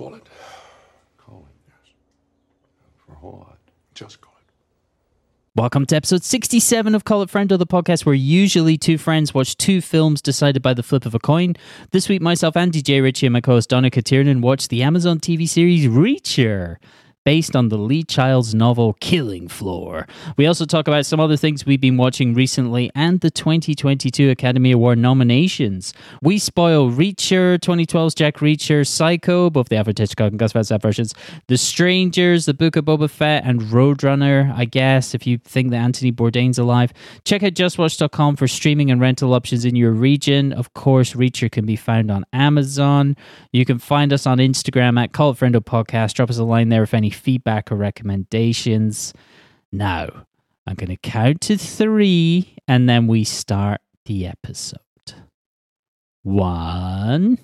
Call it. Call it, yes. For a whole lot. Just call it. Welcome to episode 67 of Call It Friendo, the podcast where usually two friends watch two films decided by the flip of a coin. This week, myself, Andy J. Ritchie, and my co host Donna Tiernan watched the Amazon TV series Reacher based on the Lee Childs novel Killing Floor. We also talk about some other things we've been watching recently and the 2022 Academy Award nominations. We spoil Reacher, 2012's Jack Reacher, Psycho, both the Alfred Hitchcock and Gus Van Sant versions, The Strangers, The Book of Boba Fett, and Roadrunner, I guess, if you think that Anthony Bourdain's alive. Check out justwatch.com for streaming and rental options in your region. Of course, Reacher can be found on Amazon. You can find us on Instagram at Call It Friendo Podcast. Drop us a line there if any feedback or recommendations. Now, I'm going to count to three and then we start the episode. One.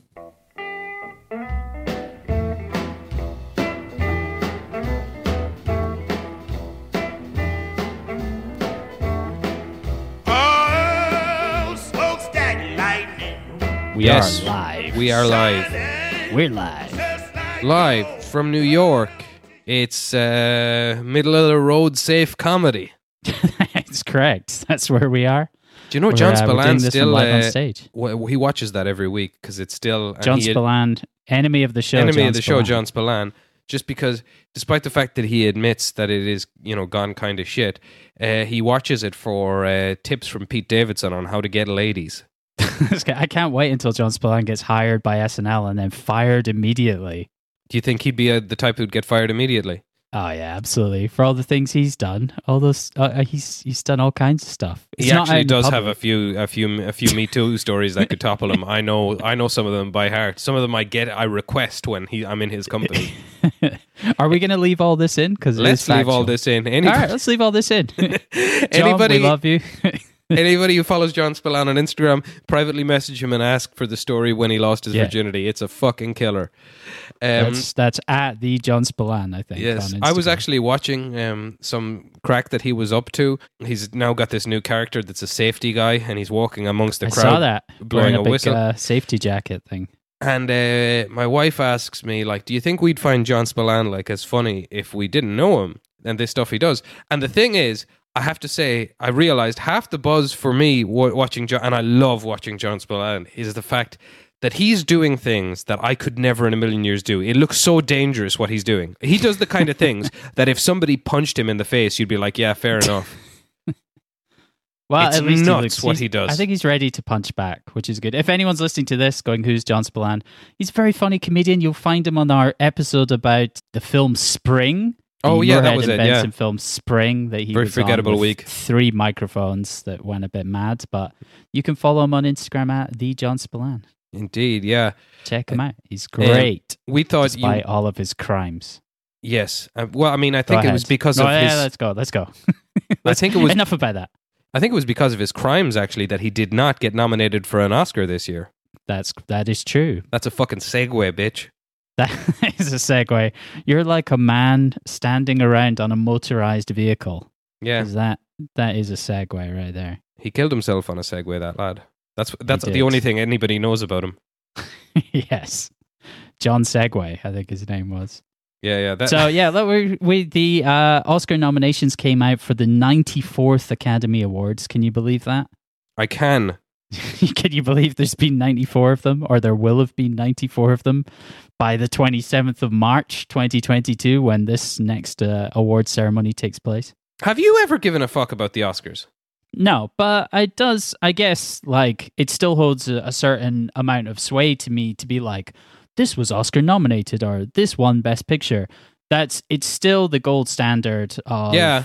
Oh, smokestack lightning. We Yes, are live. We are live. We're live. Live from New York. It's uh, middle of the road safe comedy. That's correct. That's where we are. Do you know We're, John uh, Spillane still live on uh, stage. w- he watches that every week because it's still John had- Spillane, enemy of the show. enemy John of the show, Spillane. John Spillane. Just because, despite the fact that he admits that it is, you know, gone kind of shit, uh, he watches it for uh, tips from Pete Davidson on how to get ladies. I can't wait until John Spillane gets hired by SNL and then fired immediately. Do you think he'd be uh the type who'd get fired immediately? Oh yeah, absolutely. For all the things he's done, all those uh, uh, he's he's done all kinds of stuff. It's he actually does have a few, a few, a few Me Too stories that could topple him. I know, I know some of them by heart. Some of them I get, I request when he, I'm in his company. Are we going to leave all this in? Because Let's leave all this in. Anybody, All right, let's leave all this in. John, anybody, we love you. Anybody who follows John Spillane on Instagram, privately message him and ask for the story when he lost his Yeah. virginity. It's a fucking killer. Um, that's that's at the John Spillane, I think. Yes, I was actually watching um, some crack that he was up to. He's now got this new character that's a safety guy, and he's walking amongst the I crowd. saw that blowing a a big whistle. Uh, safety jacket thing. And uh, my wife asks me, like, do you think we'd find John Spillane like as funny if we didn't know him and this stuff he does? And the thing is, I have to say, I realized half the buzz for me watching John, and I love watching John Spillane, is the fact that he's doing things that I could never in a million years do. It looks so dangerous what he's doing. He does the kind of things that if somebody punched him in the face, you'd be like, yeah, fair enough. Well, It's at least nuts he looks, what he does. I think he's ready to punch back, which is good. If anyone's listening to this, going, "Who's John Spillane?" He's a very funny comedian. You'll find him on our episode about the film Spring. Oh, yeah, that was and it, yeah. Benson film Spring that he Very forgettable week. Three microphones that went a bit mad, but you can follow him on Instagram at the John Spillane. Indeed, yeah. Check him out. He's great, We thought despite you, all of his crimes. yes. Uh, well, I mean, I think it was because No, of yeah, his. let's go. Let's go. I think it was enough about that. I think it was because of his crimes, actually, that he did not get nominated for an Oscar this year. That's that is true. That's a fucking segue, bitch. That is a segue. You're like a man standing around on a motorized vehicle. Yeah, That that is a segue right there. he killed himself on a segue, That lad. That's that's the only thing anybody knows about him. yes, John Segway, I think his name was. Yeah, yeah. That, So yeah, look, we, we the uh, Oscar nominations came out for the 94th Academy Awards. Can you believe that? I can. Can you believe there's been 94 of them, or there will have been 94 of them by the 27th of March, 2022, when this next uh, award ceremony takes place? Have you ever given a fuck about the Oscars? No, but it does. I guess like it still holds a, a certain amount of sway to me to be like, this was Oscar nominated or this won Best Picture. That's it's still the gold standard of yeah,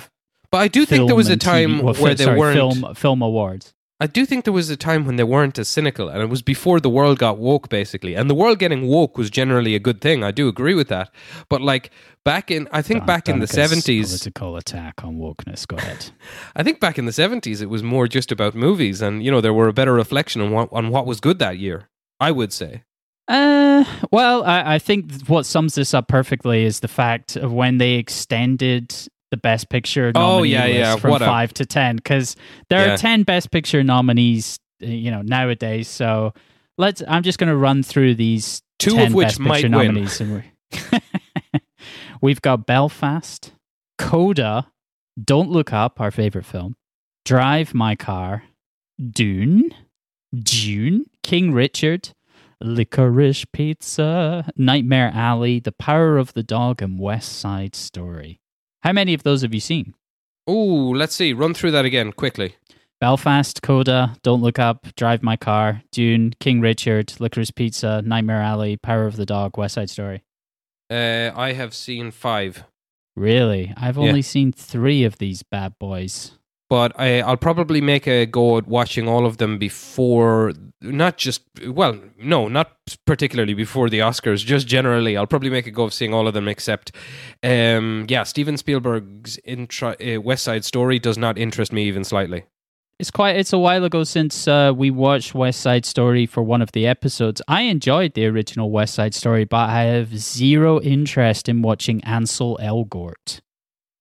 but I do think there was a and TV time well, where fi- they sorry, weren't. film film awards. I do think there was a time when they weren't as cynical, and it was before the world got woke, basically. And the world getting woke was generally a good thing. I do agree with that. But like back in, I think Don- back in the seventies, political attack on wokeness. Go ahead. I think back in the seventies, it was more just about movies, and you know there were a better reflection on what on what was good that year. I would say. Uh, well, I, I think what sums this up perfectly is the fact of when they extended the Best Picture Oh, yeah, yeah, from what a- five to ten because there Yeah. are ten Best Picture nominees, you know, nowadays. So let's. I'm just going to run through these Two 10 of which Best might Picture win. nominees, we We've got Belfast, Coda, Don't Look Up, our favorite film, Drive My Car, Dune, June, King Richard, Licorice Pizza, Nightmare Alley, The Power of the Dog, and West Side Story. How many of those have you seen? Ooh, let's see. Run through that again quickly. Belfast, Coda, Don't Look Up, Drive My Car, Dune, King Richard, Licorice Pizza, Nightmare Alley, Power of the Dog, West Side Story. Uh, I have seen five, Really? I've Yeah. only seen three of these bad boys. But I, I'll probably make a go at watching all of them before, not just, well, no, not particularly before the Oscars, just generally. I'll probably make a go of seeing all of them except, um, yeah, Steven Spielberg's intra- uh, West Side Story does not interest me even slightly. It's quite. It's a while ago since uh, we watched West Side Story for one of the episodes. I enjoyed the original West Side Story, but I have zero interest in watching Ansel Elgort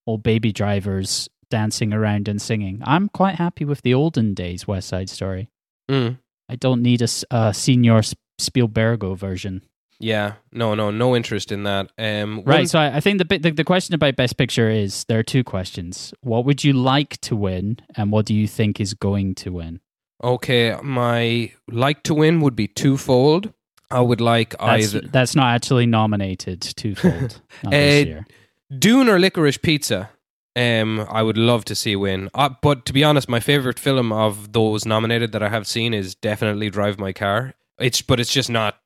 or Baby Drivers dancing around and singing. I'm quite happy with the olden days West Side Story. Mm. I don't need a, a senior Spielbergo version. Yeah, no, no, no interest in that. Um, Right. one- So I, I think the, the the question about Best Picture is there are two questions. What would you like to win, and what do you think is going to win? Okay, my like to win would be twofold. I would like That's, either that's not actually nominated twofold. not this Uh, year. Dune or Licorice Pizza. Um, I would love to see win. Uh, but to be honest, my favorite film of those nominated that I have seen is definitely Drive My Car. It's but it's just not.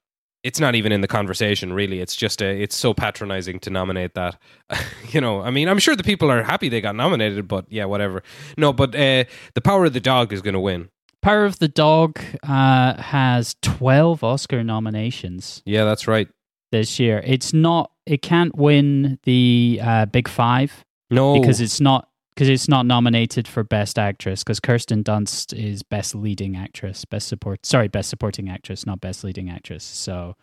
It's not even in the conversation, really. It's just a, it's so patronizing to nominate that. you know, I mean, I'm sure the people are happy they got nominated, but yeah, whatever. No, but uh, the Power of the Dog is going to win. Power of the Dog uh, has 12 Oscar nominations Yeah, that's right. this year. It's not, it can't win the uh, Big Five No, because it's not. Because it's not nominated for Best Actress, because Kirsten Dunst is Best Leading Actress, Best Support. Sorry, Best Supporting Actress, not Best Leading Actress. So,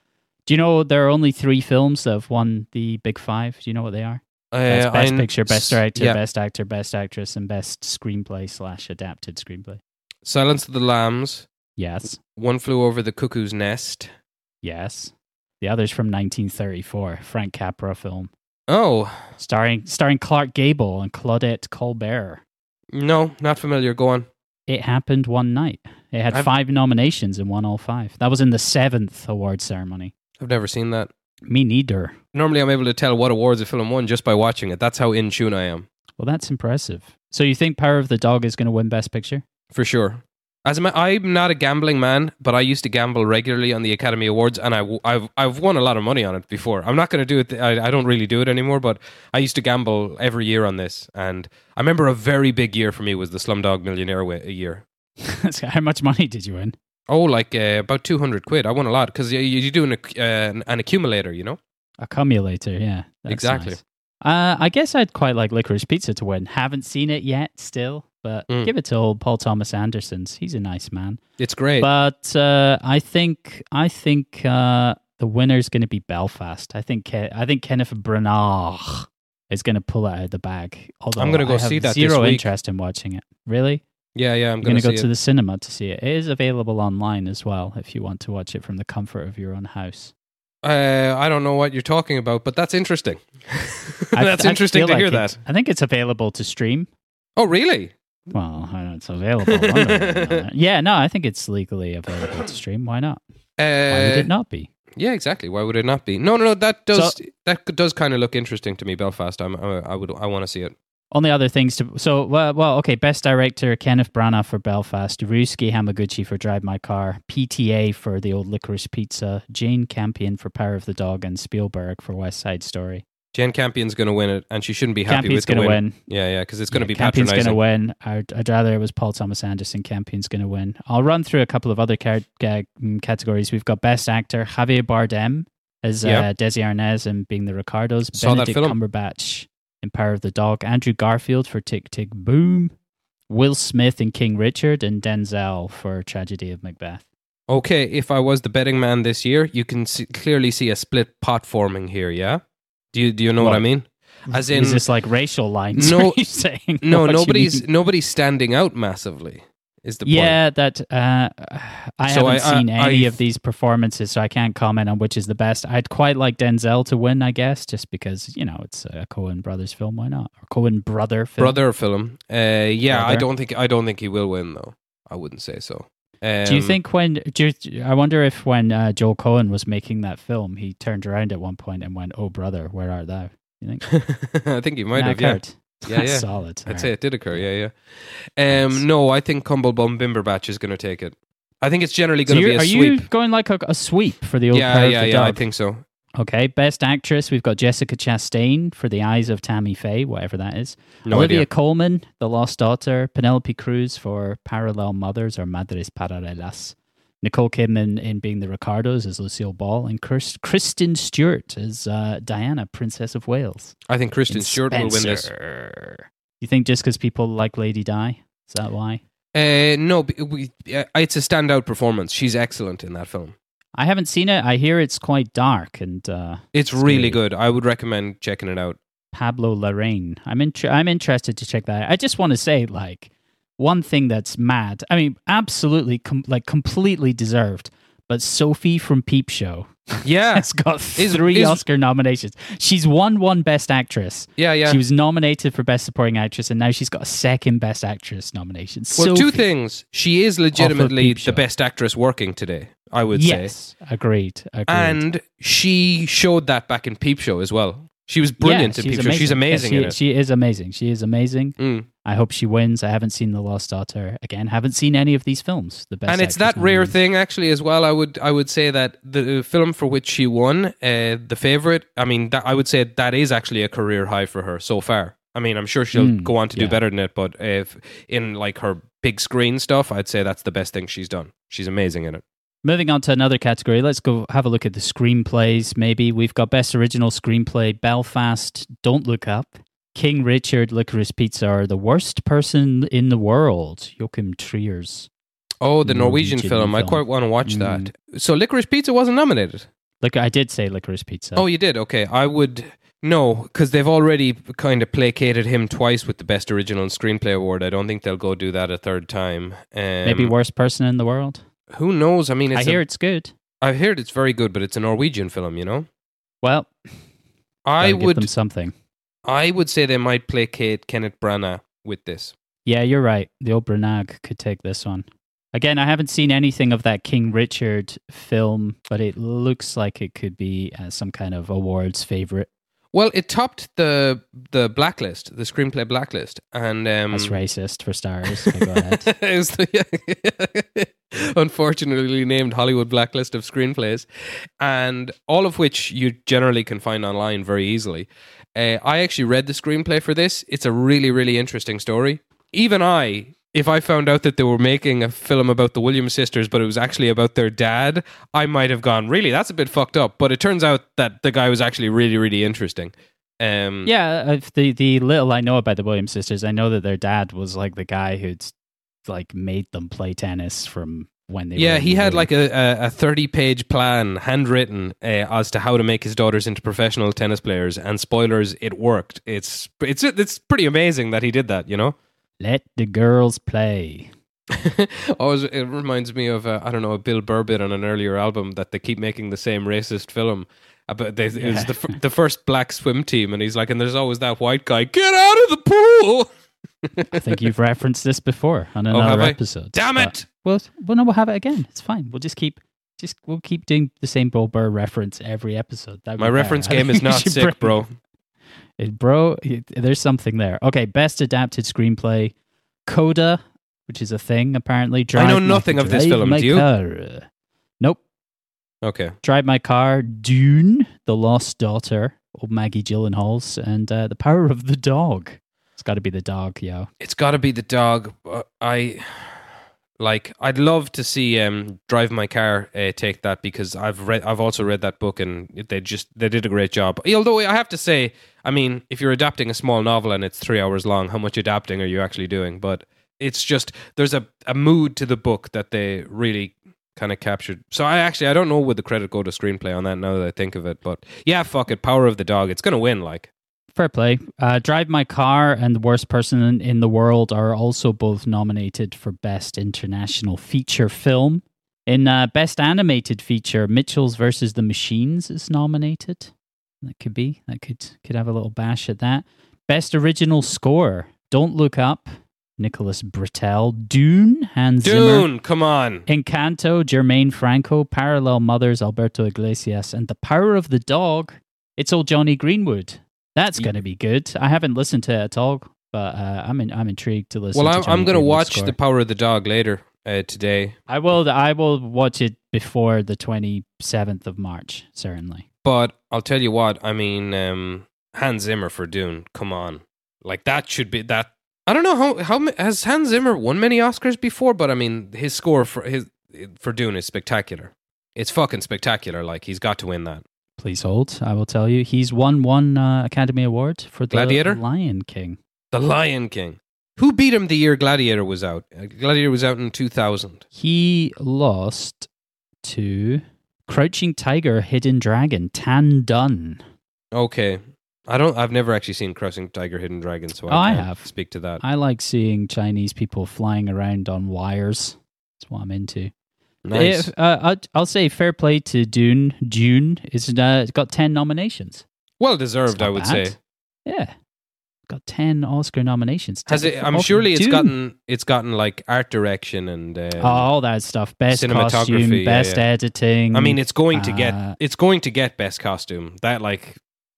do you know there are only three films that have won the Big Five? Do you know what they are? Uh, Best Picture, Best Director, yeah. Best Actor, Best Actress, and Best Screenplay slash Adapted Screenplay. Silence of the Lambs. Yes, One Flew Over the Cuckoo's Nest. yes. The other's from 1934, Frank Capra film, Oh starring starring Clark Gable and Claudette Colbert. no, not familiar. Go on. It happened one night. It had I've- five nominations and won all five. That was in the seventh award ceremony. I've never seen that. Me neither. Normally, I'm able to tell what awards a film won just by watching it. That's how in tune I am, Well, that's impressive. So you think Power of the Dog is going to win Best Picture? for sure. As a I'm not a gambling man, but I used to gamble regularly on the Academy Awards, and I, have I've won a lot of money on it before. I'm not going to do it. th- I, I don't really do it anymore, but I used to gamble every year on this, and I remember a very big year for me was the Slumdog Millionaire year. How much money did you win? Oh, like uh, about two hundred quid. I won a lot because you, you do an, uh, an, accumulator, you know. Accumulator, yeah. Exactly. nice. Uh, I guess I'd quite like Licorice Pizza to win. Haven't seen it yet, still, but Mm. give it to old Paul Thomas Anderson's. He's a nice man. It's great. But uh, I think I think uh, the winner's going to be Belfast. I think Ke- I think Kenneth Branagh is going to pull it out of the bag. Although I'm gonna go I have see that this Zero interest in watching it. Really? yeah, yeah. I'm I'm going going to to go to it. the cinema to see it. It is available online as well if you want to watch it from the comfort of your own house. Uh, I don't know what you're talking about, but that's interesting. That's I interesting feel to like hear it- that. I think it's available to stream. Oh, really? Well, I know it's available. yeah, no, I think it's legally available to stream. Why not? Uh, Why would it not be? Yeah, exactly. Why would it not be? No, no, no. That does that does kind of look interesting to me. Belfast. I'm, I, I would. I want to see it. Only other things to so well, well okay. Best director Kenneth Branagh for Belfast, Ryusuke Hamaguchi for Drive My Car, PTA for The Old Licorice Pizza, Jane Campion for Power of the Dog, and Spielberg for West Side Story. Jane Campion's going to win it, and she shouldn't be happy Campion's with the going to win. win. Yeah, yeah, because it's going to Yeah, be Campion's going to win. I'd, I'd rather it was Paul Thomas Anderson. Campion's going to win. I'll run through a couple of other car- ca- mm, categories. We've got Best Actor Javier Bardem as Yeah. uh, Desi Arnaz and Being the Ricardos. Saw that Benedict film. Cumberbatch in Power of the Dog. Andrew Garfield for Tick Tick Boom. Will Smith in King Richard and Denzel for Tragedy of Macbeth. Okay, if I was the betting man this year, you can see, clearly see a split pot forming here. Yeah. Do you do you know what, What? I mean? As in, Is this like racial lines? No- saying? no, nobody's nobody's standing out massively. Is the point? yeah, that uh, I So haven't I- I- seen any I- of these performances, so I can't comment on which is the best. I'd quite like Denzel to win, I guess, just because you know it's a Coen brothers film. Why not? Or Coen brother film. brother film. Uh, yeah, I don't think I don't think he will win though. I wouldn't say so. Um, Do you think when? Do you, I wonder if when uh, Joel Coen was making that film, he turned around at one point and went, "Oh brother, where art thou?" You think? I think he might have. Yeah, occurred. Yeah, That's yeah. solid. I'd say it did occur. Yeah, yeah. Um, no, I think Cumblebum Bimberbatch is going to take it. I think it's generally going to be you're- a are you going like a, a sweep for the old Yeah, yeah, yeah. I think so. Okay, best actress, we've got Jessica Chastain for The Eyes of Tammy Faye, whatever that is. No Olivia idea. Colman, The Lost Daughter. Penelope Cruz for Parallel Mothers or Madres Paralelas. Nicole Kidman in Being the Ricardos as Lucille Ball. And Chris, Kristen Stewart as uh, Diana, Princess of Wales. I think Kristen Stewart will win this. You think just because people like Lady Di? Is that why? Uh, no, we, uh, it's a standout performance. She's excellent in that film. I haven't seen it. I hear it's quite dark and uh, It's really good. I would recommend checking it out. Pablo Larraín. I'm inter- I'm interested to check that. out. I just want to say like one thing that's mad. I mean, absolutely com- like completely deserved. But Sophie from Peep Show Yeah, has got three is- Oscar nominations. She's won one Best Actress. yeah, yeah. She was nominated for Best Supporting Actress, and now she's got a second Best Actress nomination. well, two things. She is legitimately the best actress working today. I would say. Yes, agreed. agreed. And she showed that back in Peep Show as well. She was brilliant Yeah, in Peep Show. She's amazing Yeah, in she, it. she is amazing. She is amazing. Mm. I hope she wins. I haven't seen The Lost Daughter. Again, haven't seen any of these films. The best and it's that rare nominees. thing actually as well. I would I would say that the film for which she won, uh, the favorite. I mean, that I would say that is actually a career high for her so far. I mean, I'm sure she'll Mm, go on to do better than it, but if in like her big screen stuff, I'd say that's the best thing she's done. She's amazing in it. Moving on to another category, let's go have a look at the screenplays. Maybe we've got Best Original Screenplay, Belfast, Don't Look Up, King Richard, Licorice Pizza, or The Worst Person in the World, Joachim Trier's. Oh, the Norwegian, Norwegian film. I quite want to watch Mm. that. So, Licorice Pizza wasn't nominated. Look, I did say Licorice Pizza. Oh, you did? Okay. I would. No, because they've already kind of placated him twice with the Best Original Screenplay Award. I don't think they'll go do that a third time. Um, Maybe Worst Person in the World. Who knows? I mean, it's I hear a, it's good. I've heard it's very good, but it's a Norwegian film. You know, Well, I give would. them something. I would say they might placate Kenneth Branagh with this. Yeah, you're right. The old Branagh could take this one. Again, I haven't seen anything of that King Richard film, but it looks like it could be uh, some kind of awards favorite. Well, it topped the the blacklist, the screenplay blacklist, and um, That's racist for stars. Go ahead. it was the unfortunately named Hollywood Blacklist of Screenplays, and all of which you generally can find online very easily. Uh, I actually read the screenplay for this. It's a really, really interesting story. Even I, if I found out that they were making a film about the Williams sisters, but it was actually about their dad, I might have gone, really, that's a bit fucked up. But it turns out that the guy was actually really, really interesting. Um, yeah, if the the little I know about the Williams sisters, I know that their dad was like the guy who'd like made them play tennis from when they. Were Yeah, he had like a, a, 30 page plan, handwritten, uh, as to how to make his daughters into professional tennis players. And spoilers, it worked. It's it's it's pretty amazing that he did that. You know, let the girls play. always it reminds me of uh, I don't know a Bill Burr bit on an earlier album that they keep making the same racist film. About they, it was the f- the first black swim team, and he's like, and there's always that white guy, get out of the pool. I think you've referenced this before on Oh, another I? episode. Damn it! Well, well, no, we'll have it again. It's fine. We'll just keep, just we'll keep doing the same Bill Burr reference every episode. My reference. Game is not sick, bro. It, bro, it- there's something there. Okay, best adapted screenplay, Coda, which is a thing apparently. Drive know My- nothing of this film. Do you? Car. Nope. Okay, Drive My Car, Dune, The Lost Daughter, old Maggie Gyllenhaal's, and uh, The Power of the Dog. It's got to be the dog, yo. it's got to be the dog. I like. I'd love to see um, drive my car uh, take that because I've read. I've also read that book and they just they did a great job. Although I have to say, I mean, if you're adapting a small novel and it's three hours long, how much adapting are you actually doing? But it's just there's a a mood to the book that they really kind of captured. So I actually I don't know would the credit go to screenplay on that now that I think of it, but yeah, fuck it, Power of the Dog. It's gonna win. Like fair play. Uh, Drive My Car and The Worst Person in, the World are also both nominated for Best International Feature Film. In uh, Best Animated Feature, Mitchell's versus the Machines is nominated. That could be. That could could have a little bash at that. Best Original Score, Don't Look Up, Nicholas Britell. Dune, Hans Zimmer. Dune, come on. Encanto, Jermaine Franco, Parallel Mothers, Alberto Iglesias, and The Power of the Dog. It's all Jonny Greenwood. That's going to be good. I haven't listened to it at all, but uh, I'm in, I'm intrigued to listen. Well, to I'm, I'm going to watch score. The Power of the Dog later uh, today. I will. I will watch it before the 27th of March. Certainly. But I'll tell you what, I mean, um, Hans Zimmer for Dune, come on. Like, that should be that. I don't know how, how has Hans Zimmer won many Oscars before, but I mean, his score for his for Dune is spectacular. It's fucking spectacular. Like, he's got to win that. Please hold. I will tell you. He's won one uh, Academy Award for the Gladiator? Lion King. The Lion King. Who beat him the year Gladiator was out? Uh, Gladiator was out in 2000. He lost to Crouching Tiger, Hidden Dragon, Tan Dun. Okay. I don't. I've never actually seen Crossing Tiger, Hidden Dragon, so Oh, I I can't have. speak to that. I like seeing Chinese people flying around on wires. That's what I'm into. Nice. If- uh, I'll, say fair play to Dune. Dune is uh, it's got ten nominations. well deserved, I would bad. say. Yeah, got ten Oscar nominations. Has it? I'm surely it's Dune. gotten it's gotten like art direction and. Um, all that stuff. Best cinematography, costume, yeah, best yeah. editing. I mean, it's going to get uh, it's going to get best costume. That like,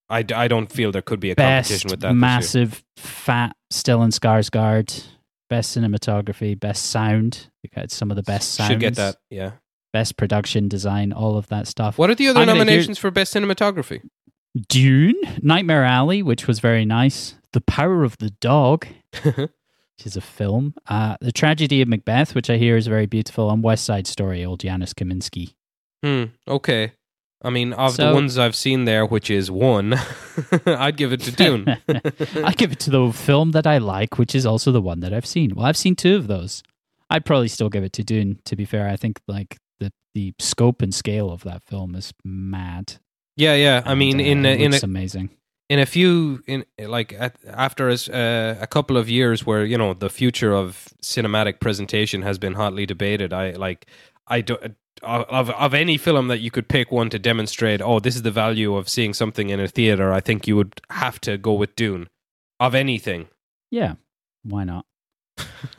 I, I don't feel there could be a competition with that. massive fat Stellan Skarsgård. Best cinematography, best sound. You got some of the best sounds. Should get that. Yeah. Best production design, all of that stuff. What are the other I'm nominations for best cinematography? Dune, Nightmare Alley, which was very nice. The Power of the Dog, which is a film. Uh, the Tragedy of Macbeth, which I hear is very beautiful, and West Side Story, old Janusz Kaminski. hmm. Okay. I mean, of the ones I've seen there, which is one, I'd give it to Dune. I give it to the film that I like, which is also the one that I've seen. Well, I've seen two of those. I'd probably still give it to Dune. To be fair, I think like the the scope and scale of that film is mad. yeah, yeah. I And, mean, uh, in a, in a, amazing. in a few in like at, after uh, a couple of years where you know the future of cinematic presentation has been hotly debated i like i do of of any film that you could pick one to demonstrate oh this is the value of seeing something in a theater i think you would have to go with dune of anything Yeah, why not?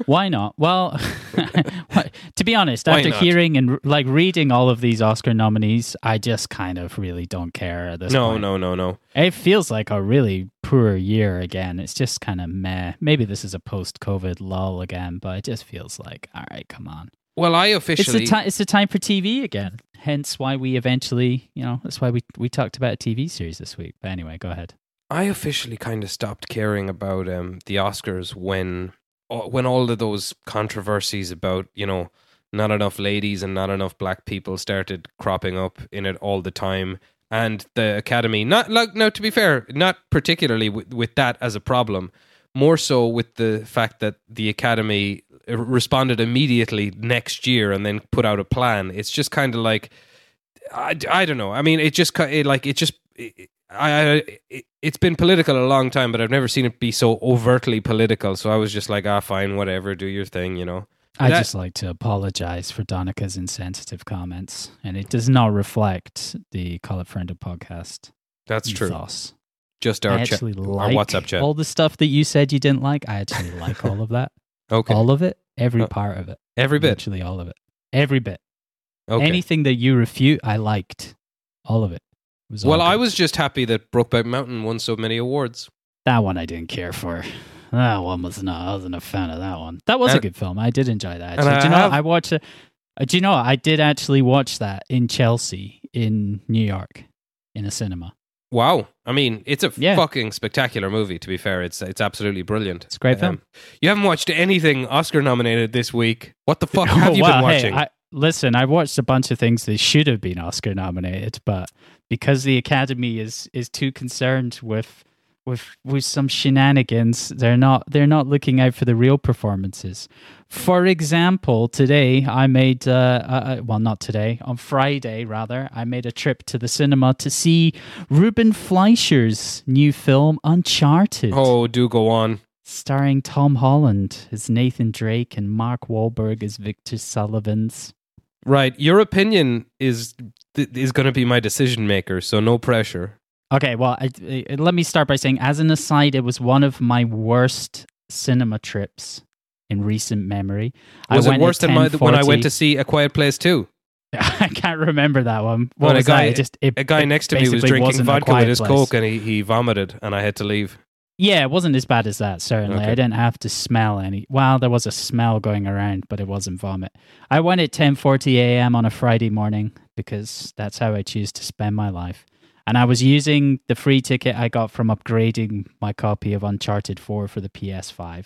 why not? Well, to be honest, Why after not? hearing and like reading all of these Oscar nominees, I just kind of really don't care at this no point. no no no It feels like a really poor year again. It's just kind of meh. Maybe this is a post-COVID lull again, but it just feels like, all right, come on. Well i officially It's officially the time. It's the time for TV again. Hence why we eventually, you know, that's why we we talked about a TV series this week. But anyway, go ahead. I officially kind of stopped caring about um, the Oscars when uh, when all of those controversies about you know not enough ladies and not enough black people started cropping up in it all the time, and the Academy not like now to be fair, not particularly with, with that as a problem, more so with the fact that the Academy responded immediately next year and then put out a plan. It's just kind of like I, I don't know. I mean, it just it, like it just it, I, I it, it's been political a long time, but I've never seen it be so overtly political. So I was just like, ah, fine, whatever, do your thing, you know. I That- just like to apologize for Donica's insensitive comments, and it does not reflect the Call It Friendo podcast. That's true. ethos. Just I our, cha- actually our WhatsApp chat. all the stuff that you said you didn't like. I actually like all of that, okay, all of it, every Oh, part of it, every bit. literally all of it, every bit. Okay. Anything that you refute, I liked all of it. It well, I was just happy that Brokeback Mountain won so many awards. that one. I didn't care for. That one was not. I wasn't a fan of that one. That was a good film. I did enjoy that. Actually. I Do you know? have- I watched it. uh, Do you know? I did actually watch that in Chelsea, in New York, in a cinema. Wow, I mean, it's a Yeah. fucking spectacular movie. To be fair, it's it's absolutely brilliant. Um, It's great film. You haven't watched anything Oscar nominated this week. What the fuck have Oh, you wow. been Hey, watching? I, listen, I watched a bunch of things that should have been Oscar nominated, but because the Academy is is too concerned with with with some shenanigans. They're not they're not looking out for the real performances. For example, today I made uh, uh, well not today on Friday rather I made a trip to the cinema to see Ruben Fleischer's new film Uncharted, Oh, do go on. starring Tom Holland as Nathan Drake and Mark Wahlberg as Victor Sullivans. Right, your opinion is is going to be my decision maker, so no pressure. Okay, well, I, I- let me start by saying, as an aside, it was one of my worst cinema trips in recent memory. Was I it went worse than my, when I went to see A Quiet Place too? I can't remember that one. What When a guy- that? It just, it, A guy next to me was drinking vodka with his place. coke, and he, he vomited, and I had to leave. Yeah, it wasn't as bad as that, certainly. Okay. I didn't have to smell any. Well, there was a smell going around, but it wasn't vomit. I went at 10:40 a.m. on a Friday morning because that's how I choose to spend my life. And I was using the free ticket I got from upgrading my copy of Uncharted 4 for the PS5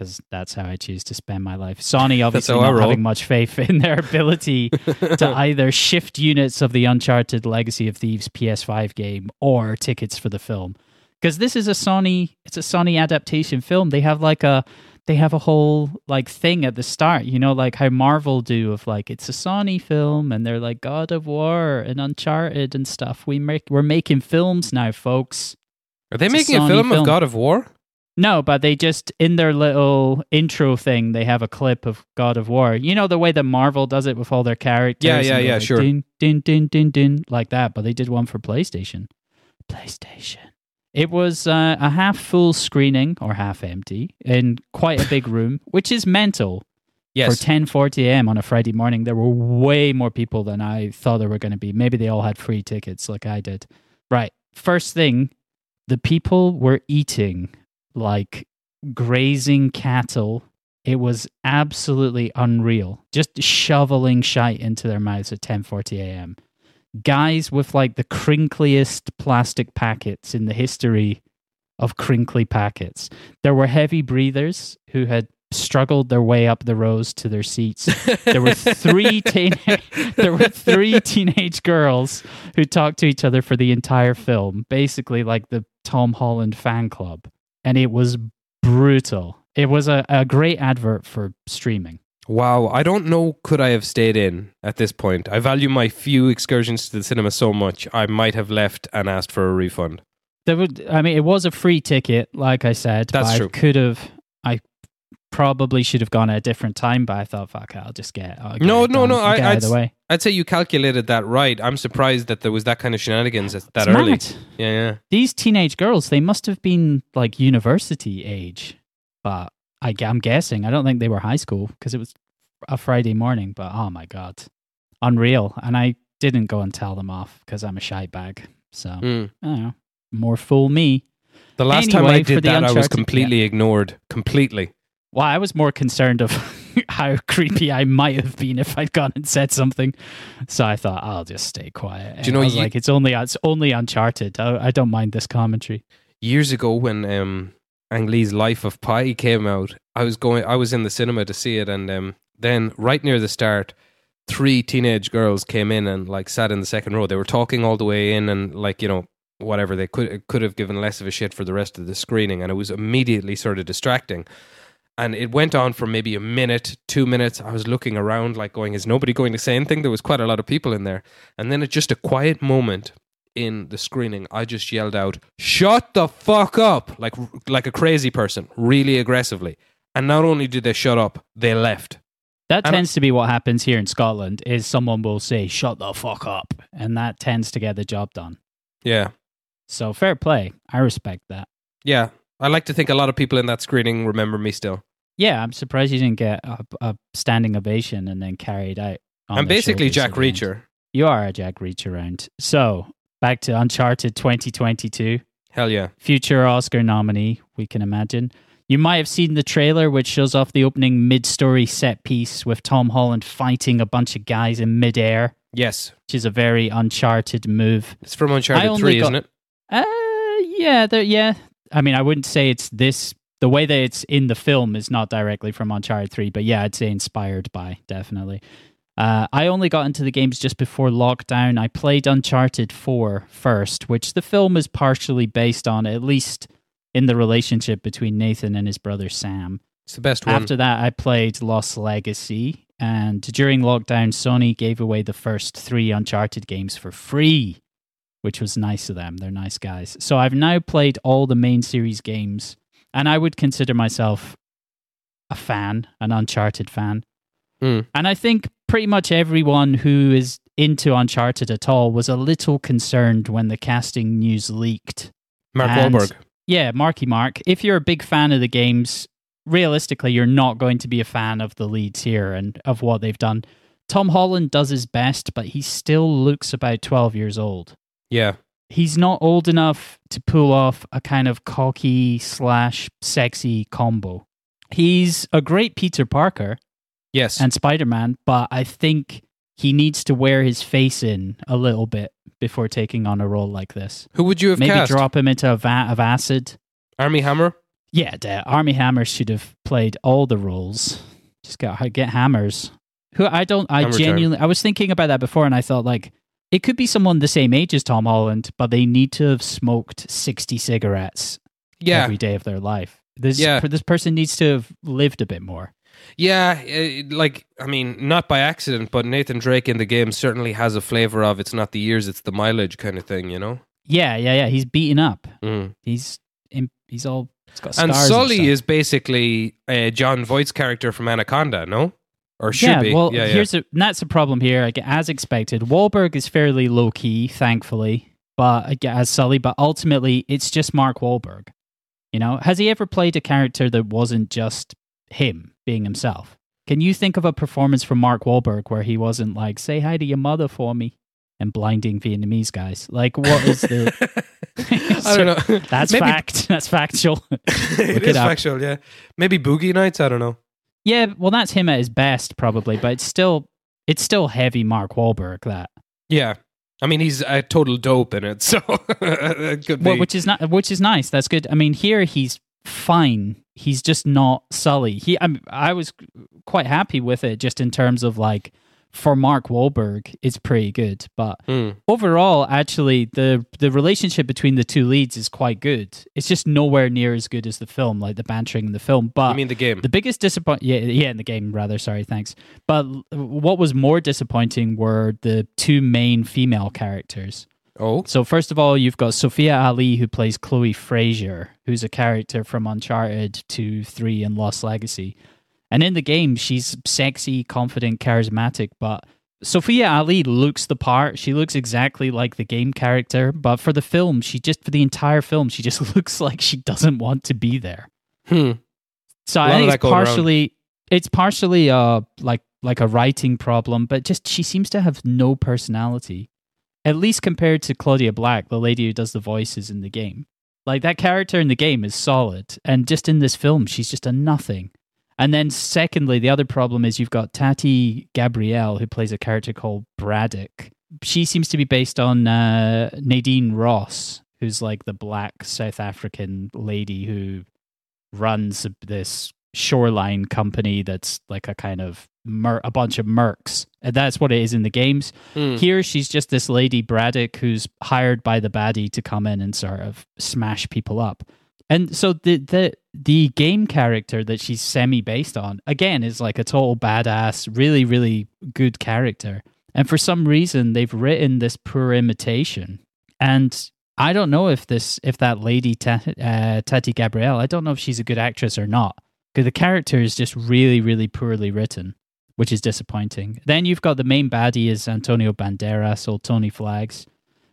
because that's how I choose to spend my life. Sony obviously not having much faith in their ability to either shift units of the Uncharted Legacy of Thieves PS5 game or tickets for the film. Because this is a Sony, it's a Sony adaptation film. They have like a, they have a whole like thing at the start, you know, like how Marvel do of like it's a Sony film and they're like God of War and Uncharted and stuff. We make we're making films now, folks. Are they It's making a Sony film, film. of God of War? No, but they just in their little intro thing, they have a clip of God of War. You know the way that Marvel does it with all their characters. Yeah, yeah, yeah, like, sure. Din, din, din, din, din, like that. But they did one for PlayStation. PlayStation. It was uh, a half full screening or half empty in quite a big room, which is mental Yes. for 10:40 a.m. on a Friday morning. There were way more people than I thought there were going to be. Maybe they all had free tickets like I did. Right. First thing, the people were eating like grazing cattle. It was absolutely unreal. Just shoveling shite into their mouths at 10:40 a.m. Guys with like the crinkliest plastic packets in the history of crinkly packets. There were heavy breathers who had struggled their way up the rows to their seats. There were three teen- there were three teenage girls who talked to each other for the entire film, basically like the Tom Holland fan club, and it was brutal. It was a, a great advert for streaming. Wow, I don't know could I have stayed in at this point. I value my few excursions to the cinema so much, I might have left and asked for a refund. There would, I mean, it was a free ticket, like I said. That's but true. I could have, I probably should have gone at a different time, but I thought, fuck, it, I'll just get. I'll get No, it no, done. no, I, get I'd, way. I'd say you calculated that right. I'm surprised that there was that kind of shenanigans at- that It's early. mad. Yeah, yeah. These teenage girls, they must have been like university age, but I, am guessing. I don't think they were high school because it was a Friday morning. But oh my god, unreal! And I didn't go and tell them off because I'm a shy bag. So Mm. I don't know. More fool me. The last time I did that, I was completely ignored. Completely. Well, I was more concerned of how creepy I might have been if I'd gone and said something. So I thought I'll just stay quiet. Do you know And I was you- like it's only it's only Uncharted. I, I don't mind this commentary. Years ago, when um, Ang Lee's Life of Pi came out, I was going. I was in the cinema to see it, and um, then right near the start, three teenage girls came in and like sat in the second row. They were talking all the way in, and like you know whatever they could could have given less of a shit for the rest of the screening, and it was immediately sort of distracting. And it went on for maybe a minute, two minutes. I was looking around, like going, "Is nobody going to say anything?" There was quite a lot of people in there, and then at just a quiet moment in the screening, I just yelled out, "Shut the fuck up!" like like a crazy person, really aggressively. And not only did they shut up, they left. That And- tends to be what happens here in Scotland is someone will say, shut the fuck up. And that tends to get the job done. Yeah, So fair play. I respect that. yeah. I like to think a lot of people in that screening remember me still. Yeah, I'm surprised you didn't get a, a standing ovation and then carried out. on I'm basically Jack. Reacher. You are a Jack Reacher around. So back to Uncharted 2022. Hell yeah. Future Oscar nominee, we can imagine. You might have seen the trailer, which shows off the opening mid story set piece with Tom Holland fighting a bunch of guys in midair, Yes, which is a very Uncharted move. it's from Uncharted Three, got- isn't it? Uh, yeah, yeah. I mean, I wouldn't say it's this. The way that it's in the film is not directly from Uncharted 3, but yeah, I'd say inspired by, definitely. Uh, I only got into the games just before lockdown. I played Uncharted 4 first, which the film is partially based on, at least in the relationship between Nathan and his brother Sam. It's the best one. After that, I played Lost Legacy, and during lockdown, Sony gave away the first three Uncharted games for free, which was nice of them. They're nice guys. So I've now played all the main series games, and I would consider myself a fan, an Uncharted fan. Mm. And I think pretty much everyone who is into Uncharted at all was a little concerned when the casting news leaked. Mark And- Wahlberg. Yeah, Marky Mark. If you're a big fan of the games, realistically, you're not going to be a fan of the leads here and of what they've done. Tom Holland does his best, but he still looks about 12 years old. Yeah. He's not old enough to pull off a kind of cocky slash sexy combo. He's a great Peter Parker Yes. and Spider Man, but I think he needs to wear his face in a little bit before taking on a role like this. Who would you have Maybe cast? drop him into a vat of acid. Armie Hammer. Yeah, the Armie Hammer should have played all the roles. Just get get hammers. Who I don't. I Hammer time. genuinely. I was thinking about that before, and I thought like it could be someone the same age as Tom Holland, but they need to have smoked sixty cigarettes Yeah. every day of their life. This Yeah. this person needs to have lived a bit more. Yeah, uh, like I mean, not by accident, but Nathan Drake in the game certainly has a flavor of it's not the years, it's the mileage kind of thing, you know. Yeah, yeah, yeah. He's beaten up. Mm. He's in, he's all. He's got And scars Sully stuff. is basically uh, Jon Voight's character from Anaconda, no? Or should yeah, be? well, yeah, yeah. here's a and that's a problem here. Like, as expected, Wahlberg is fairly low key, thankfully, but as Sully. But ultimately, it's just Mark Wahlberg. You know, has he ever played a character that wasn't just him being himself? Can you think of a performance from Mark Wahlberg where he wasn't like, "Say hi to your mother for me," and blinding Vietnamese guys? Like, what is the? I don't know. That's Maybe- fact. That's factual. it up. factual, yeah. Maybe Boogie Nights. I don't know. Yeah, well, that's him at his best, probably, but it's still it's still heavy Mark Wahlberg that. Yeah, I mean he's a total dope in it, so it could be. Well, which is not which is nice. That's good. I mean, here he's fine. He's just not Sully. He, I'm, I was quite happy with it, just in terms of like for Mark Wahlberg, it's pretty good. But Hmm. overall, actually, the the relationship between the two leads is quite good. It's just nowhere near as good as the film, like the bantering in the film. But I mean the game. the biggest disappoint, yeah, yeah, in the game rather. Sorry, thanks. But what was more disappointing were the two main female characters. Oh, So first of all, you've got Sophia Ali who plays Chloe Frazer, who's a character from Uncharted 2, 3 and Lost Legacy. And in the game, she's sexy, confident, charismatic, but Sophia Ali looks the part. She looks exactly like the game character, but for the film, she just for the entire film, she just looks like she doesn't want to be there. hmm. So I think it's going around. partially it's partially uh like like a writing problem, but just she seems to have no personality. At least compared to Claudia Black, the lady who does the voices in the game. Like that character in the game is solid, and just in this film, she's just a nothing. And then secondly, the other problem is you've got Tati Gabrielle, who plays a character called Braddock. She seems to be based on uh, Nadine Ross, who's like the black South African lady who runs this shoreline company that's like a kind of mer- a bunch of mercs. And that's what it is in the games. Hmm. Here, she's just this lady Braddock who's hired by the baddie to come in and sort of smash people up. And so the the the game character that she's semi based on again is like a total badass, really really good character. And for some reason, they've written this poor imitation. And I don't know if this if that lady uh, Tati Gabrielle, I don't know if she's a good actress or not. Because the character is just really really poorly written, which is disappointing. Then you've got the main baddie is Antonio Banderas or Tony Flags.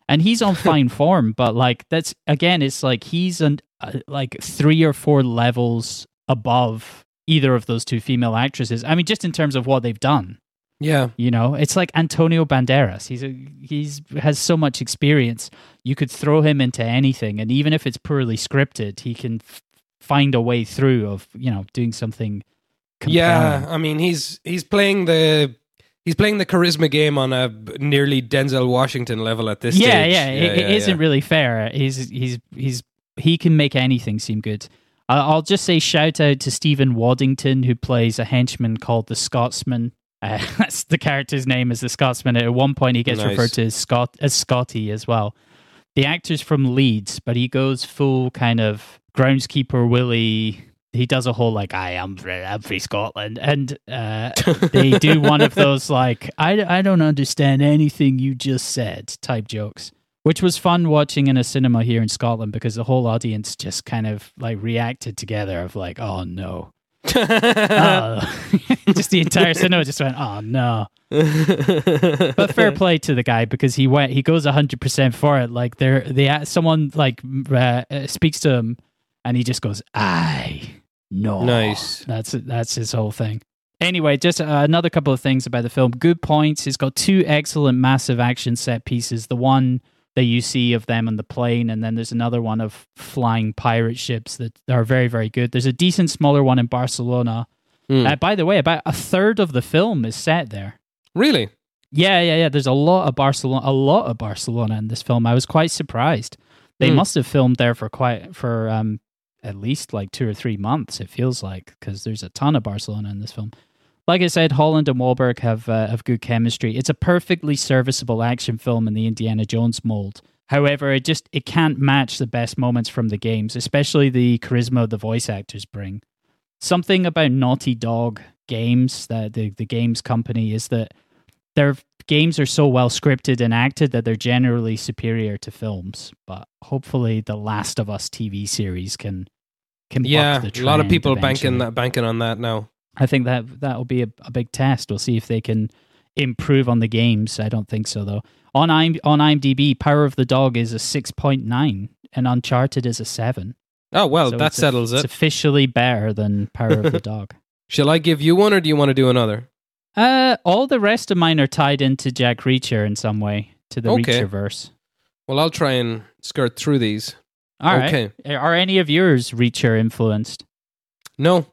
And he's on fine form but like that's again it's like he's an, uh, like three or four levels above either of those two female actresses. I mean just in terms of what they've done. Yeah, you know it's like antonio banderas. He's a, he's has so much experience. You could throw him into anything and even if it's poorly scripted he can f- find a way through of you know doing something yeah. I mean he's he's playing the he's playing the charisma game on a nearly Denzel Washington level at this yeah, stage. yeah, it, it isn't really fair. He's he's he's he can make anything seem good. I'll just say shout out to Steven Waddington who plays a henchman called the Scotsman. Uh, that's the character's name is the Scotsman. At one point, he gets Nice. referred to as Scott as Scotty as well. The actor's from Leeds, but he goes full kind of groundskeeper Willie. He does a whole like I am free, I'm free Scotland, and uh, they do one of those like I, I don't understand anything you just said type jokes, which was fun watching in a cinema here in Scotland because the whole audience just kind of like reacted together of like oh no, oh. just the entire cinema just went oh no. But fair play to the guy because he went he goes hundred percent for it. Like there they someone like uh, uh, speaks to him and he just goes I no Nice. that's that's his whole thing. Anyway, just uh, another couple of things about the film. Good points. It's got two excellent, massive action set pieces. The one that you see of them on the plane, and then there's another one of flying pirate ships that are very, very good. There's a decent, smaller one in Barcelona. Hmm. Uh, by the way, about a third of the film is set there. Really? Yeah, yeah, yeah. There's a lot of Barcelona, a lot of Barcelona in this film. I was quite surprised. They Hmm. must have filmed there for quite for um at least like two or three months. It feels like because there's a ton of Barcelona in this film. Like I said, Holland and Wahlberg have uh, have good chemistry. It's a perfectly serviceable action film in the Indiana Jones mold. However, it just it can't match the best moments from the games, especially the charisma the voice actors bring. Something about Naughty Dog games, that the the games company, is that their games are so well scripted and acted that they're generally superior to films. But hopefully, the Last of Us TV series can can Yeah, a lot of people eventually. banking that banking on that now. I think that that will be a, a big test. We'll see if they can improve on the games. I don't think so though. On IM, on IMDb, Power of the Dog is a six point nine, and Uncharted is a seven. Oh well, So that it's a- settles It's officially better than Power of the Dog. Shall I give you one, or do you want to do another? Uh, all the rest of mine are tied into Jack Reacher in some way to the Okay. Reacher verse. Well, I'll try and skirt through these. All right. Okay. Are any of yours Reacher influenced? No.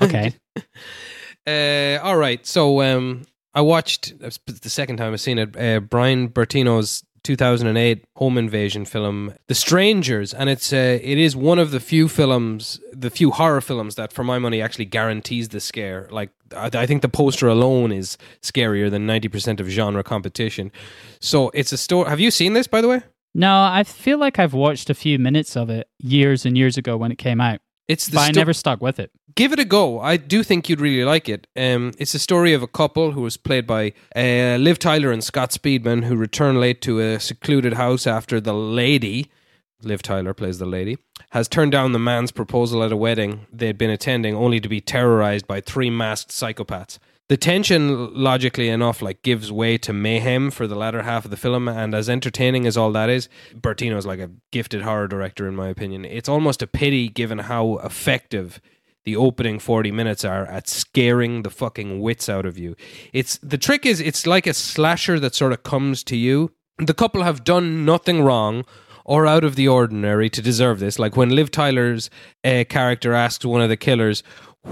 Okay. uh, all right. So um, I watched the second time I've seen it. Uh, Brian Bertino's 2008 home invasion film, The Strangers, and it's uh, it is one of the few films, the few horror films that, for my money, actually guarantees the scare. Like I, I think the poster alone is scarier than 90 percent of genre competition. So it's a story. Have you seen this, by the way? No, I feel like I've watched a few minutes of it years and years ago when it came out, It's the but I never stuck with it. give it a go. I do think you'd really like it. Um, it's a story of a couple who was played by uh, Liv Tyler and Scott Speedman, who return late to a secluded house after the lady, Liv Tyler plays the lady, has turned down the man's proposal at a wedding they'd been attending, only to be terrorized by three masked psychopaths. The tension, logically enough, like gives way to mayhem for the latter half of the film, and as entertaining as all that is, Bertino's like a gifted horror director, in my opinion. It's almost a pity, given how effective the opening 40 minutes are at scaring the fucking wits out of you. It's the trick is it's like a slasher that sort of comes to you. The couple have done nothing wrong or out of the ordinary to deserve this. Like when Liv Tyler's uh, character asks one of the killers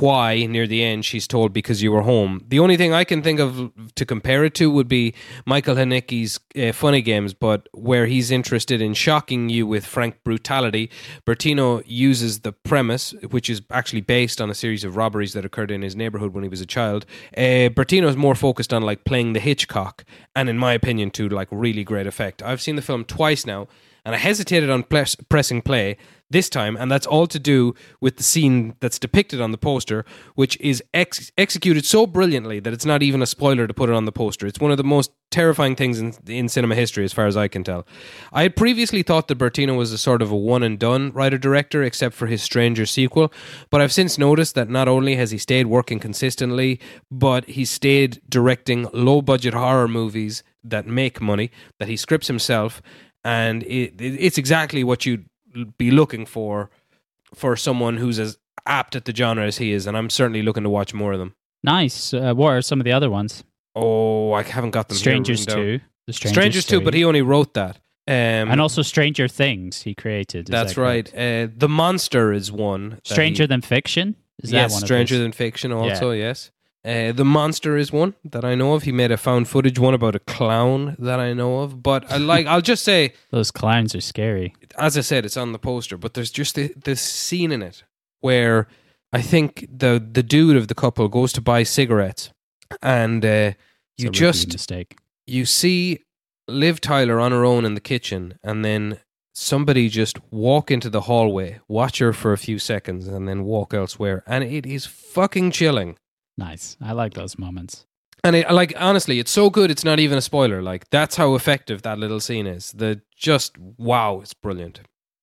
why near the end she's told because you were home. The only thing I can think of to compare it to would be Michael Haneke's uh, Funny Games, but where he's interested in shocking you with frank brutality, Bertino uses the premise, which is actually based on a series of robberies that occurred in his neighborhood when he was a child. Uh, Bertino is more focused on like playing the Hitchcock, and in my opinion, to like really great effect. I've seen the film twice now, and I hesitated on press, pressing play this time, and that's all to do with the scene that's depicted on the poster, which is ex- executed so brilliantly that it's not even a spoiler to put it on the poster. It's one of the most terrifying things in, in cinema history, as far as I can tell. I had previously thought that Bertino was a sort of a one and done writer director, except for his Stranger sequel, but I've since noticed that not only has he stayed working consistently, but he's stayed directing low budget horror movies that make money, that he scripts himself, and it, it, it's exactly what you'd be looking for for someone who's as apt at the genre as he is, and I'm certainly looking to watch more of them. Nice. Uh, what are some of the other ones? Oh, I haven't got them. Strangers. Two. The Strangers, Strangers, too, but he only wrote that. Um, and also Stranger Things he created. That's that right. Uh, the Monster is one. Stranger he- Than Fiction. Is yes, that one? Stranger? Than Fiction. Also, yes. Uh, the Monster is one that I know of. He made a found footage one about a clown that I know of. But I like. I'll just say, Those clowns are scary. as I said, it's on the poster, but there's just this scene in it where I think the the dude of the couple goes to buy cigarettes, and uh, you just mistake. you see Liv Tyler on her own in the kitchen, and then somebody just walk into the hallway, watch her for a few seconds, and then walk elsewhere. And it is fucking chilling. Nice. I like those moments. And it, like honestly, it's so good. It's not even a spoiler. Like that's how effective that little scene is. The just wow, it's brilliant.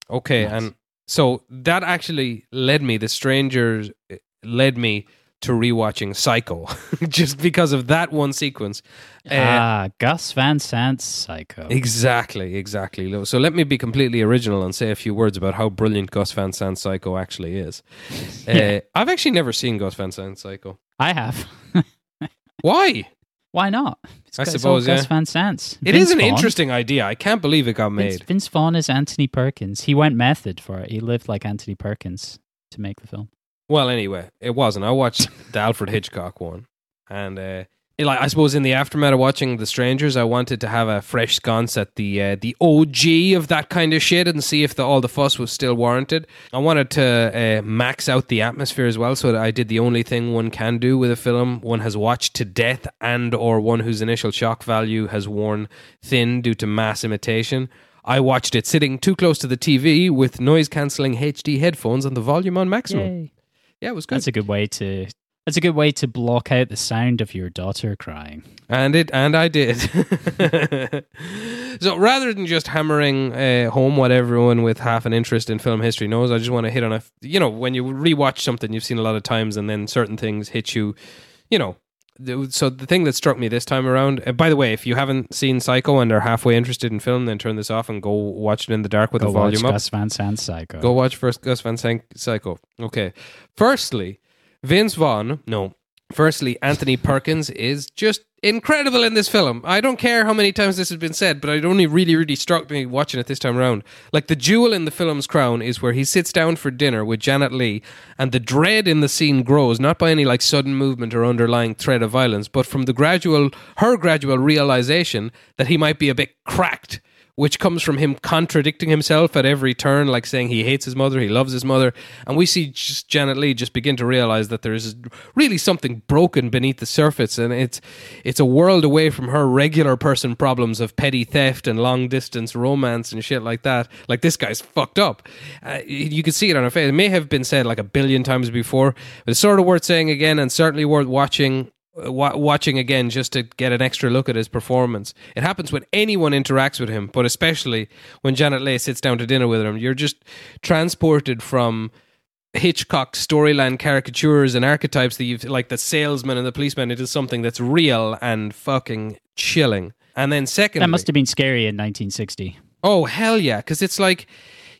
Okay, Nice. and so that actually led me. The strangers eh, led me to rewatching Psycho, just because of that one sequence. Uh, ah, Gus Van Sant's Psycho. Exactly, exactly. So let me be completely original and say a few words about how brilliant Gus Van Sant Psycho actually is. Yeah. Uh, I've actually never seen Gus Van Sant Psycho. I have. Why? Why not? It's I suppose, all Gus. Van Sant's. It Vince is an Vaughn. interesting idea. I can't believe it got Vince, made. Vince Vaughn is Anthony Perkins. He went method for it. He lived like Anthony Perkins to make the film. Well, anyway, it wasn't. I watched the Alfred Hitchcock one, and uh, it, like I suppose in the aftermath of watching The Strangers, I wanted to have a fresh sconce at the uh, the OG of that kind of shit and see if the, all the fuss was still warranted. I wanted to uh, max out the atmosphere as well, so that I did the only thing one can do with a film one has watched to death and or one whose initial shock value has worn thin due to mass imitation. I watched it sitting too close to the TV with noise cancelling HD headphones and the volume on maximum. Yay. Yeah, it was good. That's a good way to. That's a good way to block out the sound of your daughter crying. And it and I did. so rather than just hammering uh, home what everyone with half an interest in film history knows, I just want to hit on a you know when you rewatch something you've seen a lot of times and then certain things hit you, you know. So the thing that struck me this time around. Uh, by the way, if you haven't seen Psycho and are halfway interested in film, then turn this off and go watch it in the dark with Go the volume watch up. Gus Van Sant's Psycho. Go watch first Gus Van Sant Psycho. Okay. Firstly, Vince Vaughn, no. Firstly, Anthony Perkins is just incredible in this film. I don't care how many times this has been said, but it only really, really struck me watching it this time around. Like the jewel in the film's crown is where he sits down for dinner with Janet Leigh, and the dread in the scene grows not by any like sudden movement or underlying threat of violence, but from the gradual, her gradual realization that he might be a bit cracked which comes from him contradicting himself at every turn, like saying he hates his mother, he loves his mother. And we see just Janet Leigh just begin to realize that there is really something broken beneath the surface, and it's it's a world away from her regular person problems of petty theft and long distance romance and shit like that. Like this guy's fucked up. Uh, you can see it on her face. It may have been said like a billion times before, but it's sort of worth saying again, and certainly worth watching wa- watching again just to get an extra look at his performance. It happens when anyone interacts with him, but especially when Janet Leigh sits down to dinner with him. You're just transported from Hitchcock storyline caricatures and archetypes that you've like the salesman and the policeman into something that's real and fucking chilling. And then second, that must have been scary in 1960. Oh hell yeah! Because it's like,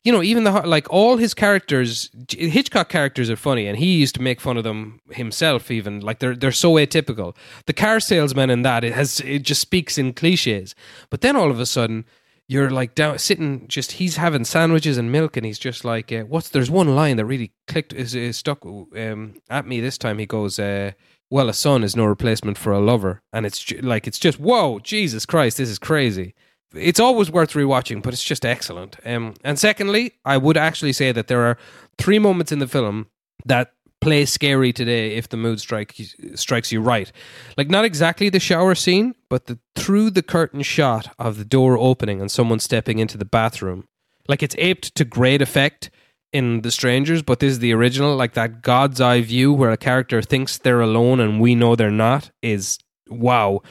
you know, even the like all his characters, Hitchcock characters are funny, and he used to make fun of them himself. Even like they're they're so atypical. The car salesman in that it has it just speaks in cliches. But then all of a sudden, you're like down sitting, just he's having sandwiches and milk, and he's just like, uh, what's? There's one line that really clicked is, is stuck um, at me this time. He goes. Uh, well, a son is no replacement for a lover, and it's like it's just whoa, Jesus Christ, this is crazy it's always worth rewatching, but it's just excellent. Um, and secondly, I would actually say that there are three moments in the film that play scary today if the mood strike strikes you right. Like not exactly the shower scene, but the through the curtain shot of the door opening and someone stepping into the bathroom. Like it's aped to great effect in The Strangers, but this is the original. Like that God's eye view where a character thinks they're alone and we know they're not is wow.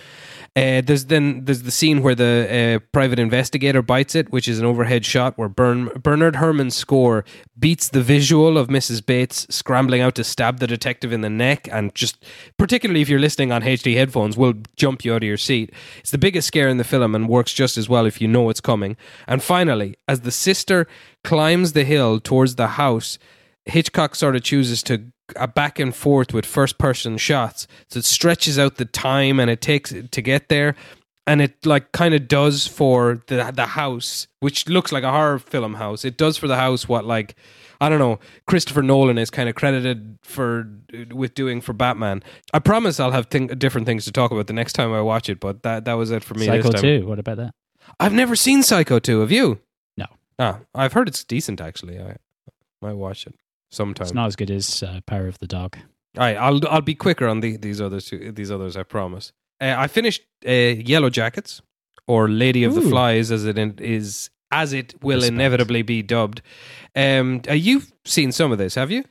Uh, there's then there's the scene where the uh, private investigator bites it, which is an overhead shot where Bern, Bernard Herrmann's score beats the visual of Mrs. Bates scrambling out to stab the detective in the neck, and just particularly if you're listening on HD headphones, will jump you out of your seat. It's the biggest scare in the film and works just as well if you know it's coming. And finally, as the sister climbs the hill towards the house, Hitchcock sort of chooses to a back and forth with first person shots. So it stretches out the time and it takes to get there. And it like kind of does for the the house, which looks like a horror film house. It does for the house what like I don't know. Christopher Nolan is kind of credited for with doing for Batman. I promise I'll have different things to talk about the next time I watch it. But that that was it for me. Psycho this time. 2. What about that? I've never seen Psycho two. Have you? No. Ah, I've heard it's decent actually. I might watch it sometime. It's not as good as uh, Power of the Dog. All right, I'll I'll be quicker on the, these others. Two, these others, I promise. Uh, I finished uh, Yellow Jackets or Lady of the Flies, as it in, is as it will Respect. inevitably be dubbed. Um, uh, you've seen some of this, have you?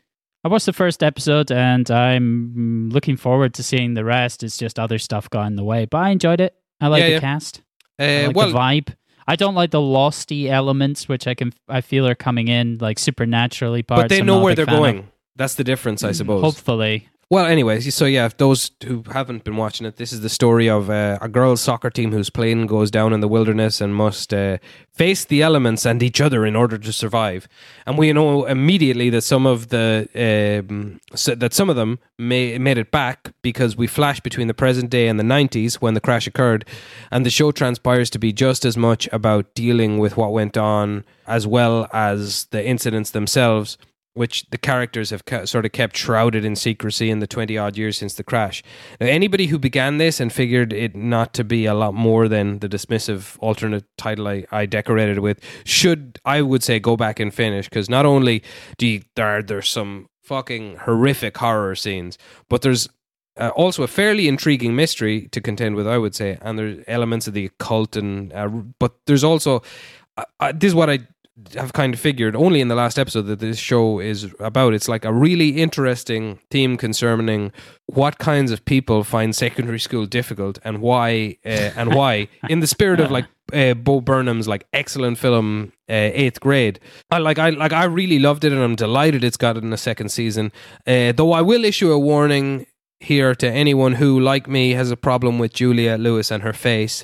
I watched the first episode and I'm looking forward to seeing the rest. It's just other stuff got in the way, but I enjoyed it. I like Yeah, the yeah. cast. Uh, like well, the vibe. I don't like the losty elements, which I can I feel are coming in like supernaturally parts. but they know where they're fan of. going. That's the difference, I mm, suppose. Hopefully, Well, anyways, so yeah, if those who haven't been watching it, this is the story of uh, a girls' soccer team whose plane goes down in the wilderness and must uh, face the elements and each other in order to survive. And we know immediately that some of the um, so that some of them may, made it back because we flash between the present day and the nineties when the crash occurred, and the show transpires to be just as much about dealing with what went on as well as the incidents themselves which the characters have ca- sort of kept shrouded in secrecy in the 20 odd years since the crash. Now, anybody who began this and figured it not to be a lot more than the dismissive alternate title I, I decorated with should, I would say, go back and finish because not only do you, there there's some fucking horrific horror scenes, but there's uh, also a fairly intriguing mystery to contend with, I would say, and there's elements of the occult, and uh, but there's also uh, uh, this is what I have kind of figured only in the last episode that this show is about. It's like a really interesting theme concerning what kinds of people find secondary school difficult and why, uh, and why, in the spirit of like uh, Bo Burnham's like excellent film uh, Eighth Grade. I like I like I really loved it and I'm delighted it's got it in a second season. Uh, though I will issue a warning here to anyone who, like me, has a problem with Juliette Lewis and her face.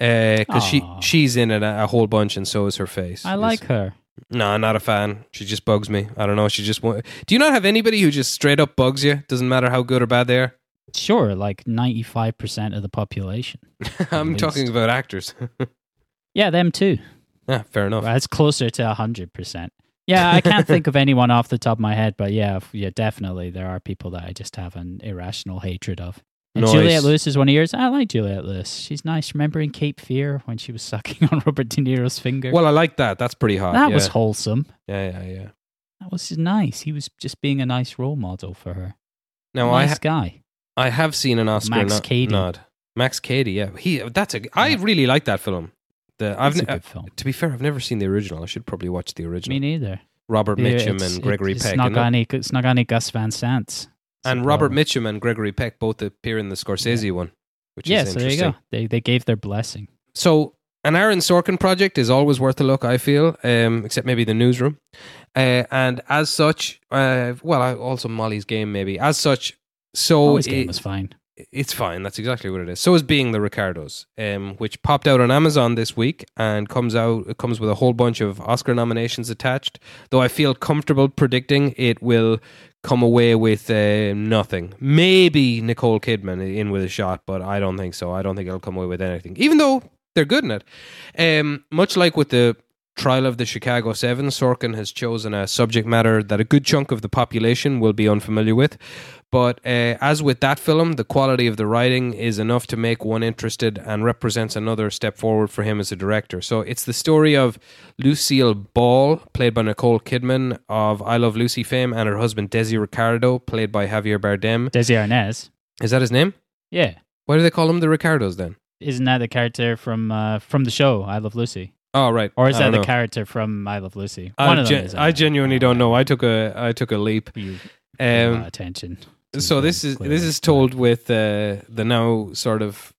Uh, because she Aw. she's in it a, a whole bunch, and so is her face. I It's- like her. no, I'm not a fan. She just bugs me. I don't know. She just. wa- Do you not have anybody who just straight up bugs you? Doesn't matter how good or bad they are. Sure, like ninety five percent of the population. I'm least. talking about actors. Yeah, them too. yeah, fair enough. That's closer to hundred percent. Yeah, I can't think of anyone off the top of my head, but yeah, f- yeah, definitely there are people that I just have an irrational hatred of. And Nice. Juliette Lewis is one of yours. I like Juliette Lewis. She's nice. Remember in Cape Fear when she was sucking on Robert De Niro's finger? Well, I like that. That's pretty hot. that yeah. was wholesome. yeah, yeah, yeah. That was nice. He was just being a nice role model for her. Now I nice ha- guy. I have seen an Oscar Max no- Cady. nod. Max Cady, yeah. He that's a. I really like that film. The I've ne- good uh, film. to be fair, I've never seen the original. I should probably watch the original. Me neither. Robert Yeah, Mitchum and Gregory it's Peck. Not any, it's not any Gus Van Sant. And Robert Mitchum and Gregory Peck both appear in the Scorsese one, which Yeah, is so there you go. They they gave their blessing. So an Aaron Sorkin project is always worth a look, I feel, um, except maybe the newsroom. Uh, and as such, uh, well, I, also Molly's game maybe. As such, so game it- was fine. it's fine. That's exactly what it is. So is being the Ricardos, um, which popped out on Amazon this week and comes out. It comes with a whole bunch of Oscar nominations attached. Though I feel comfortable predicting it will come away with uh, nothing. Maybe Nicole Kidman in with a shot, but I don't think so. I don't think it'll come away with anything. Even though they're good in it, um, much like with the trial of the Chicago Seven, Sorkin has chosen a subject matter that a good chunk of the population will be unfamiliar with. But uh, as with that film, the quality of the writing is enough to make one interested and represents another step forward for him as a director. So it's the story of Lucille Ball, played by Nicole Kidman, of I Love Lucy fame, and her husband Desi Ricardo, played by Javier Bardem. Desi Arnaz. Is that his name? Yeah. Why do they call him the Ricardos then? Isn't that the character from uh, from the show I Love Lucy? Oh, right. Or is that the know. character from I Love Lucy? I, One of them gen- is, I genuinely don't know. I took a I took a leap. You pay a lot Um, of attention. so this is this is told with uh, the now sort of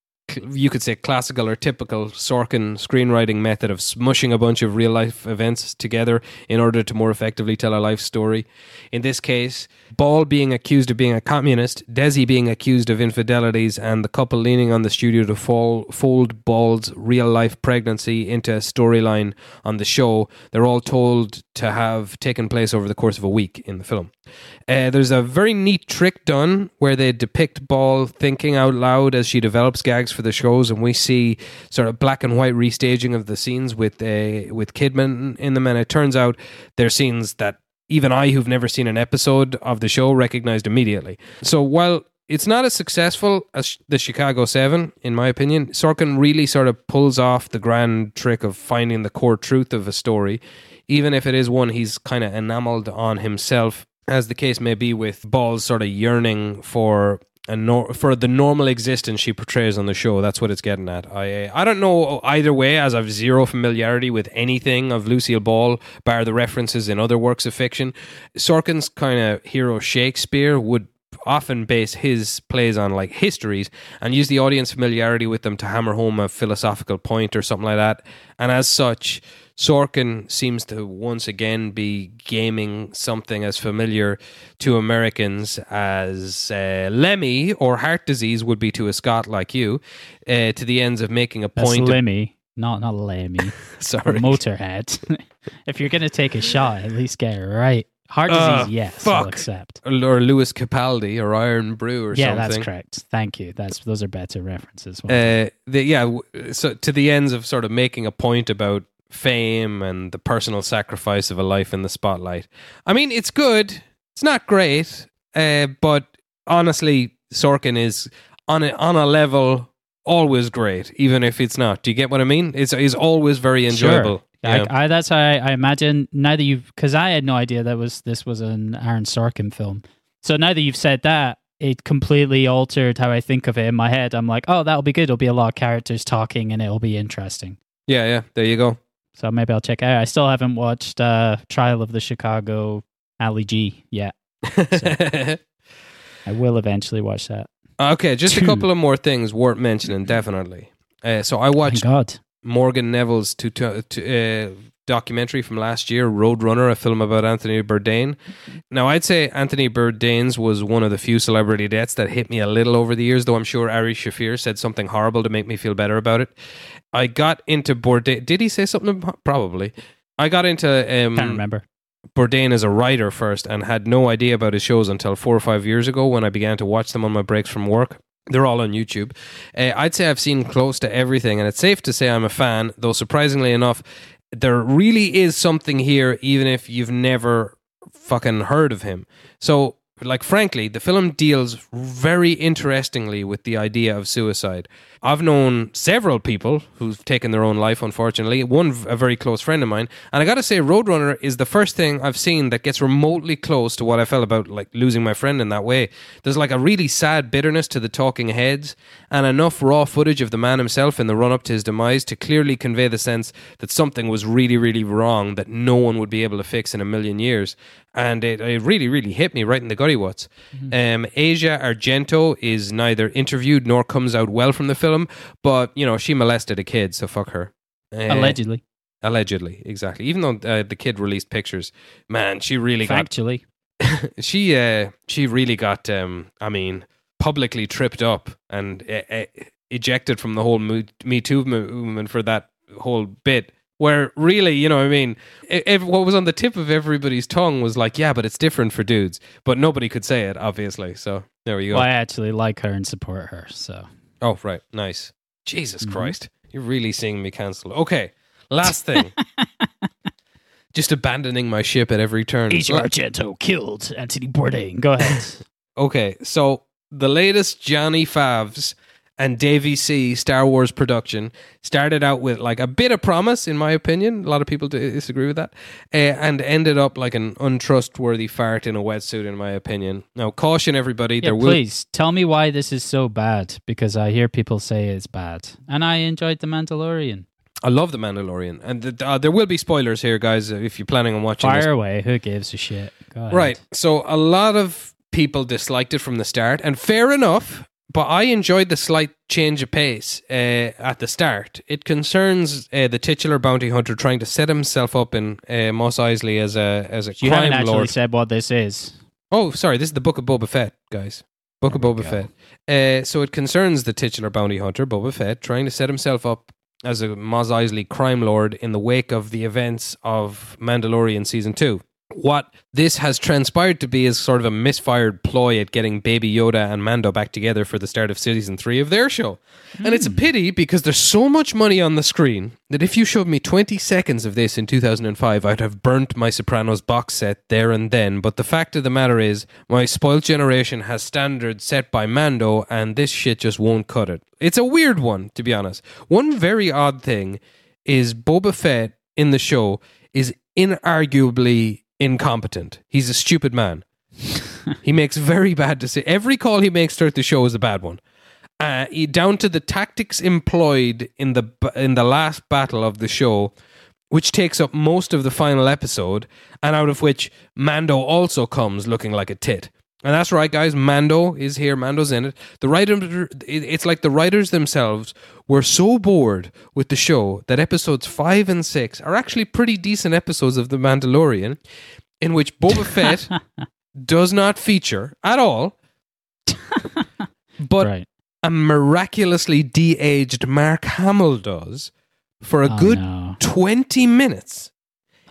you could say classical or typical Sorkin screenwriting method of smushing a bunch of real life events together in order to more effectively tell a life story. In this case, Ball being accused of being a communist, Desi being accused of infidelities, and the couple leaning on the studio to fall, fold Ball's real life pregnancy into a storyline on the show. They're all told to have taken place over the course of a week in the film. Uh, there's a very neat trick done where they depict Ball thinking out loud as she develops gags for the shows, and we see sort of black and white restaging of the scenes with uh, with Kidman in them. And it turns out they're scenes that even I, who've never seen an episode of the show, recognized immediately. So while it's not as successful as the Chicago Seven, in my opinion, Sorkin really sort of pulls off the grand trick of finding the core truth of a story, even if it is one he's kind of enameled on himself, as the case may be with Ball's sort of yearning for and nor- for the normal existence she portrays on the show. That's what it's getting at. I I don't know either way, as I've zero familiarity with anything of Lucille Ball, bar the references in other works of fiction. Sorkin's kind of hero Shakespeare would often base his plays on like histories and use the audience familiarity with them to hammer home a philosophical point or something like that. And as such, Sorkin seems to once again be gaming something as familiar to Americans as uh, Lemmy or heart disease would be to a Scot like you, uh, to the ends of making a That's point. Lemmy, not not Lemmy. sorry, Motorhead. if you're gonna take a shot, at least get it right. Heart disease, Uh, yes, I'll accept. or Lewis Capaldi or Irn-Bru or Yeah, something. that's correct. Thank you. That's those are better references. Uh, the, yeah, so to the ends of sort of making a point about fame and the personal sacrifice of a life in the spotlight. I mean, it's good. It's not great, uh, but honestly, Sorkin is on a, on a level always great, even if it's not. Do you get what I mean? It's is always very enjoyable. Sure. Yeah. I, I, that's how I, I imagine. Now that you've, because I had no idea that was this was an Aaron Sorkin film. So now that you've said that, it completely altered how I think of it in my head. I'm like, oh, that'll be good. It'll be a lot of characters talking, and it'll be interesting. yeah, yeah. There you go. So maybe I'll check out. I still haven't watched uh, Trial of the Chicago Ali G yet. I will eventually watch that. okay, just a couple of more things worth mentioning. Definitely. Uh, so I Thank watched God. Morgan Neville's to, to, to, uh, documentary from last year, Roadrunner, a film about Anthony Bourdain. Now, I'd say Anthony Bourdain's was one of the few celebrity deaths that hit me a little over the years, though I'm sure Ari Shaffir said something horrible to make me feel better about it. I got into Bourdain. Did he say something? Probably. I got into um, Can't remember. Bourdain as a writer first and had no idea about his shows until four or five years ago when I began to watch them on my breaks from work. They're all on YouTube. Uh, I'd say I've seen close to everything, and it's safe to say I'm a fan, though surprisingly enough, there really is something here, even if you've never fucking heard of him. So, like, frankly, the film deals very interestingly with the idea of suicide. I've known several people who've taken their own life, unfortunately. One, a very close friend of mine. And I gotta say, Roadrunner is the first thing I've seen that gets remotely close to what I felt about, like, losing my friend in that way. There's, like, a really sad bitterness to the talking heads, and enough raw footage of the man himself in the run up to his demise to clearly convey the sense that something was really, really wrong that no one would be able to fix in a million years. And it, it really, really hit me right in the gutty what's. Um, Asia Argento is neither interviewed nor comes out well from the film, but, you know, she molested a kid, so fuck her. Uh, Allegedly. Allegedly, exactly. Even though uh, the kid released pictures, man, she really got Factually. she uh she really got um i mean publicly tripped up and uh, uh, ejected from the whole me too movement for that whole bit where really you know what i mean what was on the tip of everybody's tongue was like yeah but it's different for dudes. But nobody could say it obviously. So there we go. Well, I actually like her and support her. So. Oh right. Nice. Jesus Mhm. christ. You're really seeing me cancel. Okay last thing. Just abandoning my ship at every turn. Asia Argento killed Anthony Bourdain. Go ahead. Okay, so the latest Johnny Favs and Davy C Star Wars production started out with like a bit of promise, in my opinion. A lot of people disagree with that, uh, and ended up like an untrustworthy fart in a wetsuit, in my opinion. Now, caution everybody: yeah, there will please tell me why this is so bad because I hear people say it's bad, and I enjoyed The Mandalorian. I love the Mandalorian, and th- uh, there will be spoilers here, guys. If you're planning on watching this Fire away. Who gives a shit? Right. So a lot of people disliked it from the start, and fair enough. But I enjoyed the slight change of pace uh, at the start. It concerns uh, the titular bounty hunter trying to set himself up in uh, Mos Eisley as a as a You haven't crime actually lord. said what this is. Oh, sorry, this is the Book of Boba Fett, guys. Book There of we Boba go. Fett. Uh, so it concerns the titular bounty hunter, Boba Fett, trying to set himself up as a Mos Eisley crime lord in the wake of the events of Mandalorian season two. What this has transpired to be is sort of a misfired ploy at getting Baby Yoda and Mando back together for the start of season three of their show. And it's a hmm. pity because there's so much money on the screen that if you showed me 20 seconds of this in 2005, I'd have burnt my Sopranos box set there and then. But the fact of the matter is, my spoiled generation has standards set by Mando, and this shit just won't cut it. It's a weird one, to be honest. One very odd thing is Boba Fett in the show is inarguably incompetent. He's a stupid man. he makes very bad decisions. Every call he makes throughout the show is a bad one. Uh, he- down to the tactics employed in the in the last battle of the show, which takes up most of the final episode, and out of which Mando also comes looking like a tit. And that's right, guys. Mando is here. Mando's in it. The writer, it's like the writers themselves were so bored with the show that episodes five and six are actually pretty decent episodes of The Mandalorian, in which Boba Fett does not feature at all, but right. a miraculously de-aged Mark Hamill does for a Oh, good no. twenty minutes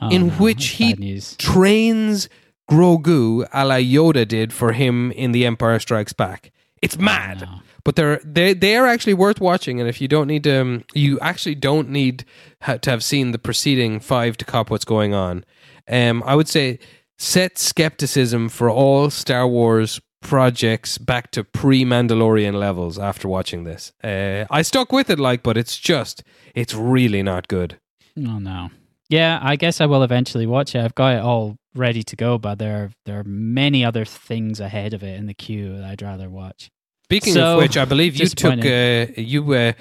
Oh, in no. which he trains Grogu a la Yoda did for him in The Empire Strikes Back. It's mad, no. but they're they they are actually worth watching. And if you don't need to, um, you actually don't need ha- to have seen the preceding five to cop what's going on. Um, I would say set skepticism for all Star Wars projects back to pre Mandalorian levels after watching this. Uh, I stuck with it, like, but it's just it's really not good. Oh no. Yeah, I guess I will eventually watch it. I've got it all ready to go, but there are, there are many other things ahead of it in the queue that I'd rather watch. Speaking So, of which, I believe you took uh, you uh,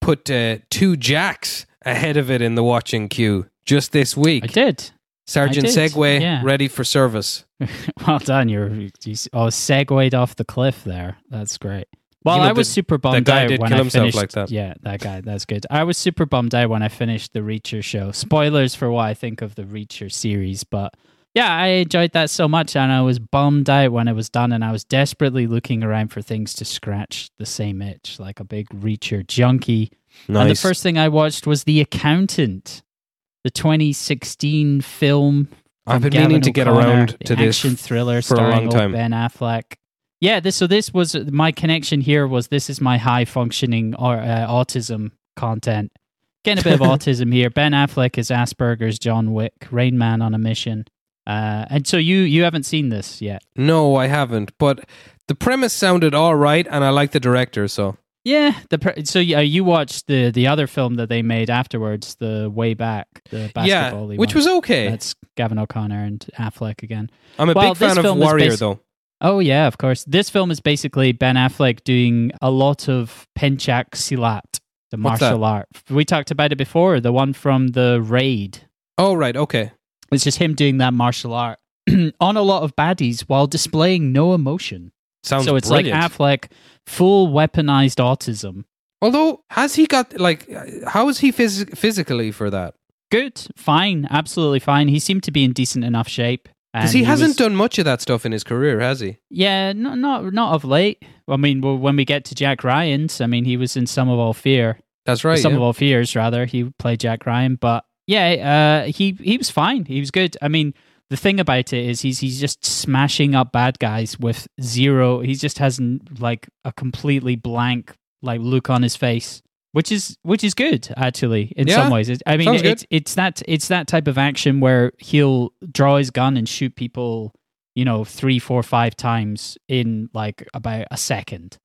put uh, two jacks ahead of it in the watching queue just this week. I did. Sergeant I did, Segway yeah. ready for service. well done. You're you oh segued off the cliff there. That's great. Well, You know, I was the- super bummed out did when kill I finished. like that. Yeah, that guy. That's good. I was super bummed out when I finished the Reacher show. Spoilers for what I think of the Reacher series, but yeah, I enjoyed that so much, and I was bummed out when it was done, and I was desperately looking around for things to scratch the same itch, like a big Reacher junkie. Nice. And the first thing I watched was The Accountant, the 2016 film. I've been meaning Gavin to get around to this action thriller for a starring long time. Ben Affleck. Yeah, this so this was my connection here was this is my high functioning or uh, autism content. Getting a bit of autism here. Ben Affleck is Asperger's John Wick, Rain Man on a mission. Uh, and so you you haven't seen this yet. No, I haven't. But the premise sounded all right, and I like the director. So Yeah, the pre- so yeah, you watched the the other film that they made afterwards, the Way Back, the yeah, basketball which was okay. That's Gavin O'Connor and Affleck again. I'm a well, big fan of Warrior, basi- though. Oh yeah, of course. This film is basically Ben Affleck doing a lot of Pencak Silat, the What's martial that? art. We talked about it before, the one from the raid. Oh right, okay. It's just him doing that martial art on a lot of baddies while displaying no emotion. Sounds so it's brilliant. like Affleck full weaponized autism. Although, has he got like? How is he phys- physically for that? Good, fine, absolutely fine. He seemed to be in decent enough shape. Because and he, hasn't was- done much of that stuff in his career, has he? Yeah, no, not not of late. I mean, well, when we get to Jack Ryan's, I mean, he was in Sum of All Fear. That's right. Sum yeah. of All Fears, rather. He played Jack Ryan, but yeah, uh, he he was fine. He was good. I mean, the thing about it is he's he's just smashing up bad guys with zero. He just has like a completely blank like look on his face, which is which is good actually in Yeah, some ways. It, I mean, good. it's it's that it's that type of action where he'll draw his gun and shoot people, you know, three, four, five times in like about a second.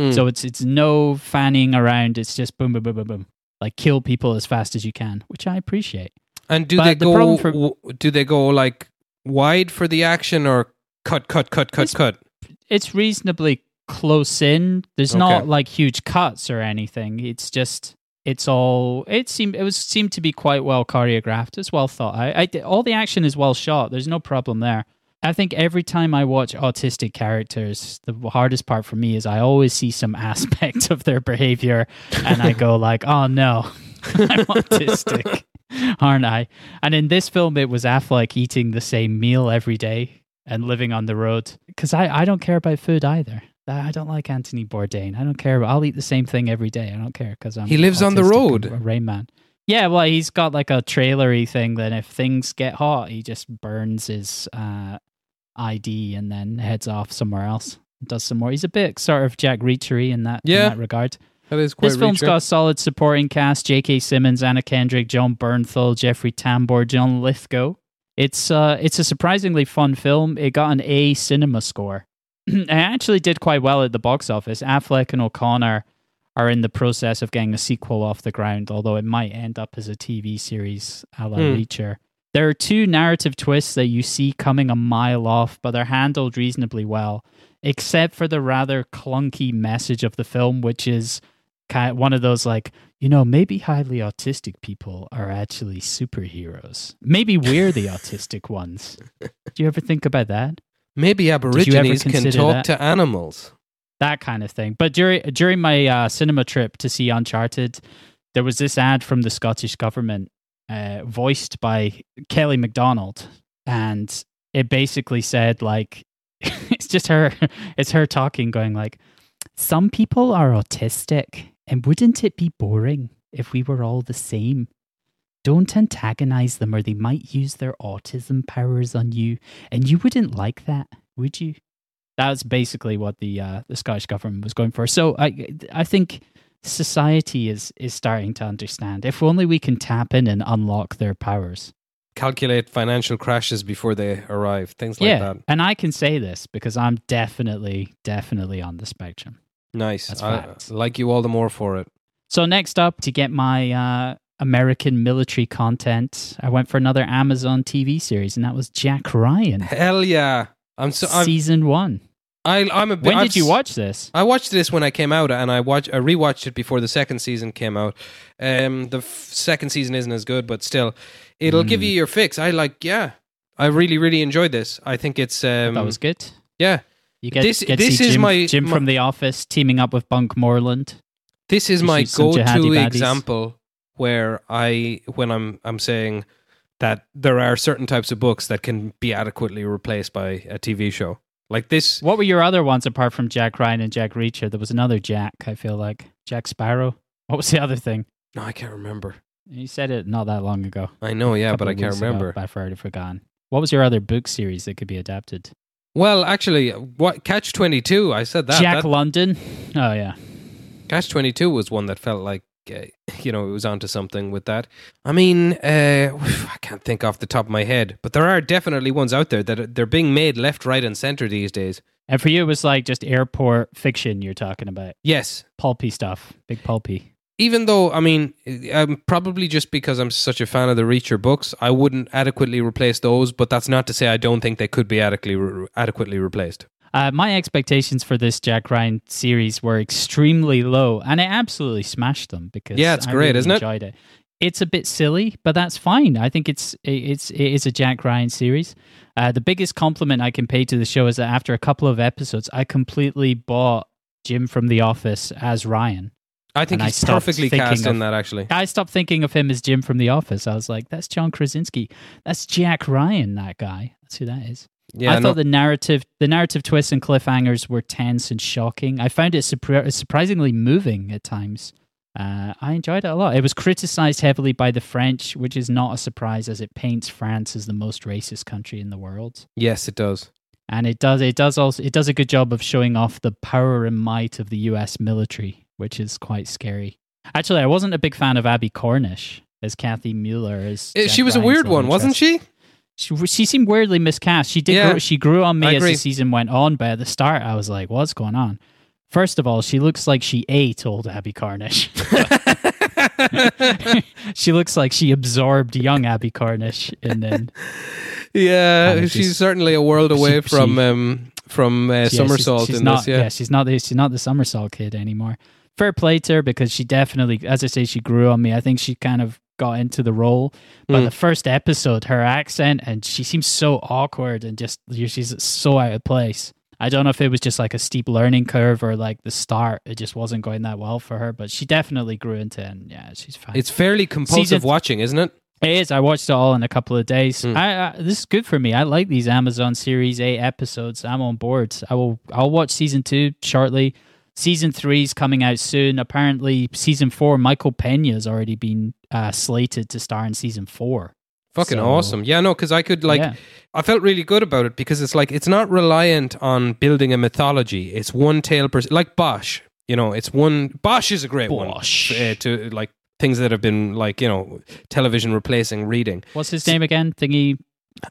Mm. So it's it's no fanning around. It's just boom, boom, boom, boom, boom. Like kill people as fast as you can, which I appreciate. and do but they the go? problem for- w- do they go like wide for the action or cut, cut, cut, cut, It's- cut? It's reasonably close in. There's Okay. not like huge cuts or anything. It's just it's all it seemed it was seemed to be quite well choreographed. It's well thought. I, I all the action is well shot. There's no problem there. I think every time I watch autistic characters, the hardest part for me is I always see some aspect of their behavior and I go like, "Oh no, I'm autistic." Aren't I? And in this film, it was Affleck eating the same meal every day and living on the road. Because I, I don't care about food either. I don't like Anthony Bourdain. I don't care. I'll eat the same thing every day. I don't care because I'm. He lives on the road. Rain Man. Yeah, well, he's got like a trailery thing. Then if things get hot, he just burns his uh, ID and then heads off somewhere else. Does some more. He's a bit sort of Jack Reachery in that Yeah. in that regard. That is quite This film's got a solid supporting cast: J.K. Simmons, Anna Kendrick, Jon Bernthal, Jeffrey Tambor, John Lithgow. It's uh, it's a surprisingly fun film. It got an A cinema score. it actually did quite well at the box office. Affleck and O'Connor are in the process of getting a sequel off the ground, although it might end up as a TV series a la Hmm. Reacher. There are two narrative twists that you see coming a mile off, but they're handled reasonably well, except for the rather clunky message of the film, which is kind of one of those like, you know, maybe highly autistic people are actually superheroes. Maybe we're the autistic ones. Do you ever think about that? Maybe Aborigines can talk that? to animals. that kind of thing. But during during my uh, cinema trip to see Uncharted, there was this ad from the Scottish government, uh, voiced by Kelly MacDonald, and it basically said like, it's just her, it's her talking, going like, some people are autistic, and wouldn't it be boring if we were all the same? Don't antagonize them, or they might use their autism powers on you, and you wouldn't like that, would you? That's basically what the uh, the Scottish government was going for. So I I think society is is starting to understand. If only we can tap in and unlock their powers. Calculate financial crashes before they arrive. Things like yeah, that. and I can say this because I'm definitely definitely on the spectrum. Nice. That's I like you all the more for it. So next up, to get my uh, American military content, I went for another Amazon TV series, and that was Jack Ryan, Hell yeah! I'm so. I'm, season one. I, I'm a. bit- When I've did you watch this? I watched this when I came out, and I watched. I rewatched it before the second season came out. Um, the f- second season isn't as good, but still, it'll give Hmm. you your fix. I like. Yeah, I really, really enjoyed this. I think it's. Um, that was good. yeah. You get, This- get to this see is Jim, my- Jim my- from The Office teaming up with Bunk Moreland. This is my shoot some jihadi go-to example where I, when I'm, I'm saying that there are certain types of books that can be adequately replaced by a TV show. Like this, What were your other ones apart from Jack Ryan and Jack Reacher? There was another Jack, I feel like. Jack Sparrow. What was the other thing? no, I can't remember. You said it not that long ago. I know, yeah, but I can't weeks ago, remember. I've already forgotten. What was your other book series that could be adapted? Well, actually, what Catch Twenty Two? I said that. Jack that London. Oh yeah. Catch Twenty Two was one that felt like you know it was onto something with that. I mean, uh, I can't think off the top of my head, but there are definitely ones out there that are, they're being made left, right, and center these days. And for you, it was like just airport fiction you're talking about. Yes, Pulpy stuff. Big pulpy. even though I mean, um, probably just because I'm such a fan of the Reacher books, I wouldn't adequately replace those. But that's not to say I don't think they could be adequately re- adequately replaced. Uh, my expectations for this Jack Ryan series were extremely low, and I absolutely smashed them because Yeah, it's I great, really isn't it? Enjoyed it. It's a bit silly, but that's fine. I think it's it's it is a Jack Ryan series. Uh, the biggest compliment I can pay to the show is that after a couple of episodes, I completely bought Jim from The Office as Ryan. I think And I he's stopped perfectly cast in that. Actually, I stopped thinking of him as Jim from The Office. I was like, that's John Krasinski. That's Jack Ryan. That guy. That's who that is. Yeah, I no, thought the narrative, the narrative twists and cliffhangers were tense and shocking. I found it surpri- surprisingly moving at times. Uh, I enjoyed it a lot. It was criticized heavily by the French, which is not a surprise, as it paints France as the most racist country in the world. yes, it does. And it does, it does also, it does a good job of showing off the power and might of the U.S. military, which is quite scary. Actually, I wasn't a big fan of Abbie Cornish as Cathy Mueller. As Uh, Jack she was a weird one, wasn't she? She, she seemed weirdly miscast. She did. Yeah, grow, she grew on me as the season went on, but at the start, I was like, "What's going on?" First of all, she looks like she ate old Abbie Carnish. she looks like she absorbed young Abbie Carnish, and then Yeah, she's just- certainly a world she- away from she- um, from uh, yeah, she's- somersault she's in not, this. Yeah. she's not. The, she's not the somersault kid anymore. Fair play to her because she definitely, as I say, she grew on me. I think she kind of got into the role. But Mm. the first episode, her accent and she seems so awkward and just she's so out of place. I don't know if it was just like a steep learning curve or like the start. It just wasn't going that well for her, but she definitely grew into it. And yeah, she's fine. It's fairly compulsive Season- watching, isn't it? It is. I watched it all in a couple of days. Hmm. I, I this is good for me. I like these Amazon series eight episodes. I'm on board. I will. I'll watch season two shortly. Season three is coming out soon. Apparently, season four. Michael Pena has already been uh, slated to star in season four. Fucking So- awesome. Yeah, no, because I could like Yeah. I felt really good about it because it's like it's not reliant on building a mythology. It's one tale per like Bosch. You know, it's one Bosch is a great Bosch. one uh, to like things that have been like you know television replacing reading. What's his name again? Thingy.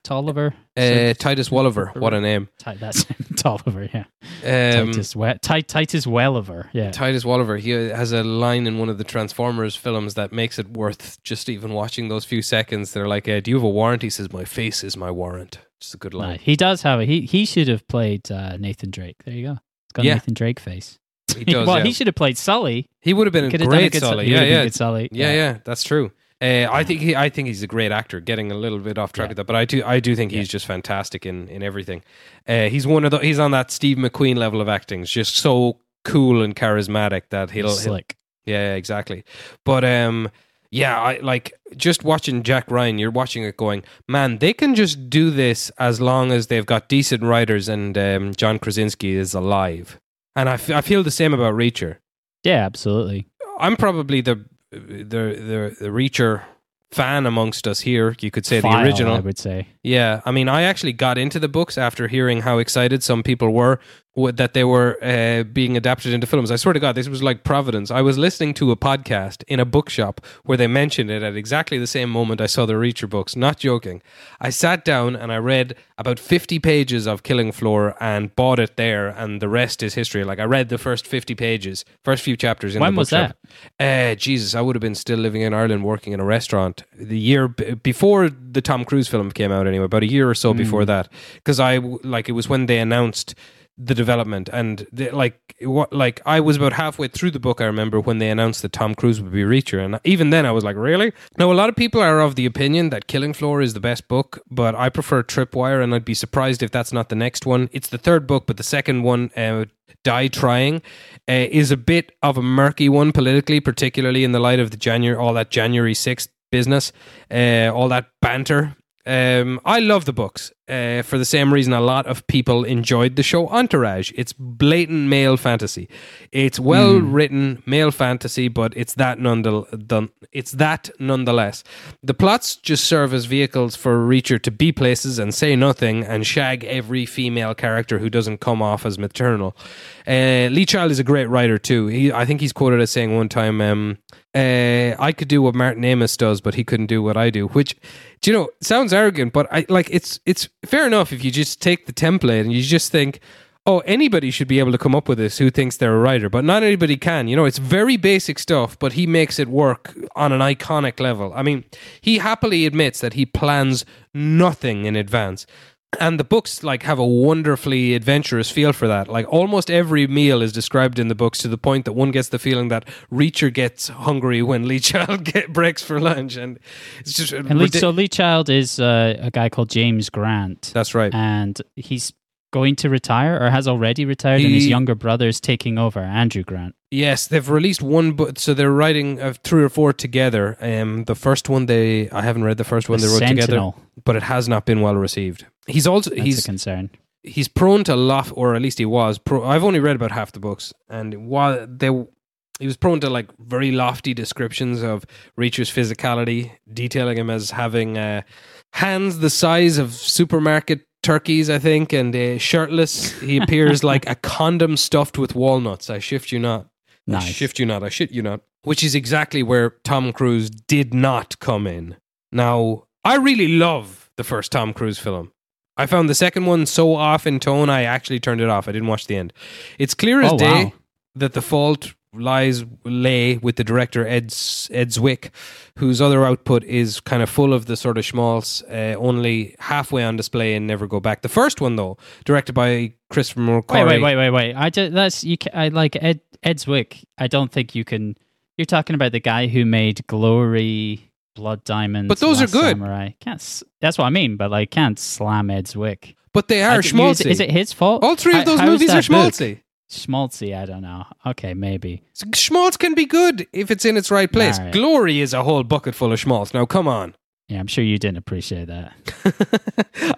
Tolliver. Uh, Titus Walliver, what a name. That's Tolliver. Yeah. Um, Titus. We- Ti- Titus Welliver. Yeah. Titus Walliver, he has a line in one of the Transformers films that makes it worth just even watching those few seconds. They're like, uh, "Do you have a warrant?" He says, "My face is my warrant." Just a good line. Right. He does have a he. He should have played uh, Nathan Drake. There you go. It's got Yeah. Nathan Drake face. He does. well, yeah. he should have played Sully. He would have been a Could have done a great Sully. Yeah, yeah, Sully. yeah, yeah. That's true. Uh, I think he, I think he's a great actor. Getting a little bit off track Yeah. with that, but I do, I do think he's just fantastic in in everything. Uh, he's one of the, he's on that Steve McQueen level of acting. He's just so cool and charismatic that he'll, he'll Slick. yeah, yeah, exactly. But um, yeah, I like just watching Jack Ryan. You're watching it, going, man, they can just do this as long as they've got decent writers and um, John Krasinski is alive. And I, f- I feel the same about Reacher. Yeah, absolutely. I'm probably the the the, the Reacher fan amongst us here. You could say File, the original. I would say. Yeah, I mean, I actually got into the books after hearing how excited some people were that they were uh, being adapted into films. I swear to God, this was like Providence. I was listening to a podcast in a bookshop where they mentioned it at exactly the same moment I saw the Reacher books. Not joking. I sat down and I read about 50 pages of Killing Floor and bought it there, and the rest is history. Like, I read the first 50 pages, first few chapters in When the was bookshop. Uh, Jesus, I would have been still living in Ireland working in a restaurant the year b- before the Tom Cruise film came out, anyway, about a year or so before that. Because I, like, it was when they announced the development. And the, like what like I was about halfway through the book I remember when they announced that Tom Cruise would be Reacher. And even then I was like really? Now a lot of people are of the opinion that Killing Floor is the best book but I prefer Tripwire and I'd be surprised if that's not the next one. It's the third book but the second one uh, Die Trying uh, is a bit of a murky one politically particularly in the light of the January all that January 6th business uh, all that banter. Um, I love the books uh, for the same reason a lot of people enjoyed the show Entourage. It's blatant male fantasy. It's well written male fantasy, but it's that done. It's that nonetheless. The plots just serve as vehicles for Reacher to be places and say nothing and shag every female character who doesn't come off as maternal. Uh, Lee Child is a great writer too. He, I think he's quoted as saying one time, um, uh, "I could do what Martin Amis does, but he couldn't do what I do." Which, do you know, sounds arrogant, but I like it's it's fair enough if you just take the template and you just think. Oh, anybody should be able to come up with this who thinks they're a writer, but not anybody can. You know, it's very basic stuff, but he makes it work on an iconic level. I mean, he happily admits that he plans nothing in advance and the books like have a wonderfully adventurous feel for that like almost every meal is described in the books to the point that one gets the feeling that reacher gets hungry when lee child get breaks for lunch and it's just And Lee, so Lee Child is uh, a guy called James Grant, that's right and he's going to retire or has already retired, and his younger brother is taking over, Andrew Grant. Yes, they've released one book, so they're writing uh, three or four together. Um, the first one they I haven't read the first one The they wrote together, but it has not been well received. He's also That's he's a concern. he's prone to loft, or at least he was. Pro- I've only read about half the books, and while they, he was prone to like very lofty descriptions of Reacher's physicality, detailing him as having uh, hands the size of supermarket turkeys, I think, and uh, shirtless. He appears like a condom stuffed with walnuts. I shift you not. I Nice. shift you not. I shit you not. Which is exactly where Tom Cruise did not come in. Now, I really love the first Tom Cruise film. I found the second one so off in tone, I actually turned it off. I didn't watch the end. It's clear as Oh, day wow. that the fault lies lay with the director Ed Ed Zwick, whose other output is kind of full of the sort of schmaltz, uh, only halfway on display and never go back. The first one, though, directed by Christopher McQuarrie. Wait, wait, wait, wait, wait. I just, that's you. I like Ed Ed Zwick. I don't think you can. You're talking about the guy who made Glory, Blood Diamond, But those are good. Samurai. Can't. s- That's what I mean. But like, can't slam Ed Zwick. But they are schmaltzy. Is, is it his fault? All three of those how movies are that book? schmaltzy. Schmaltzy, I don't know. Okay, maybe. Schmaltz can be good if it's in its right place. Right. Glory is a whole bucket full of schmaltz. Now, come on. Yeah, I'm sure you didn't appreciate that.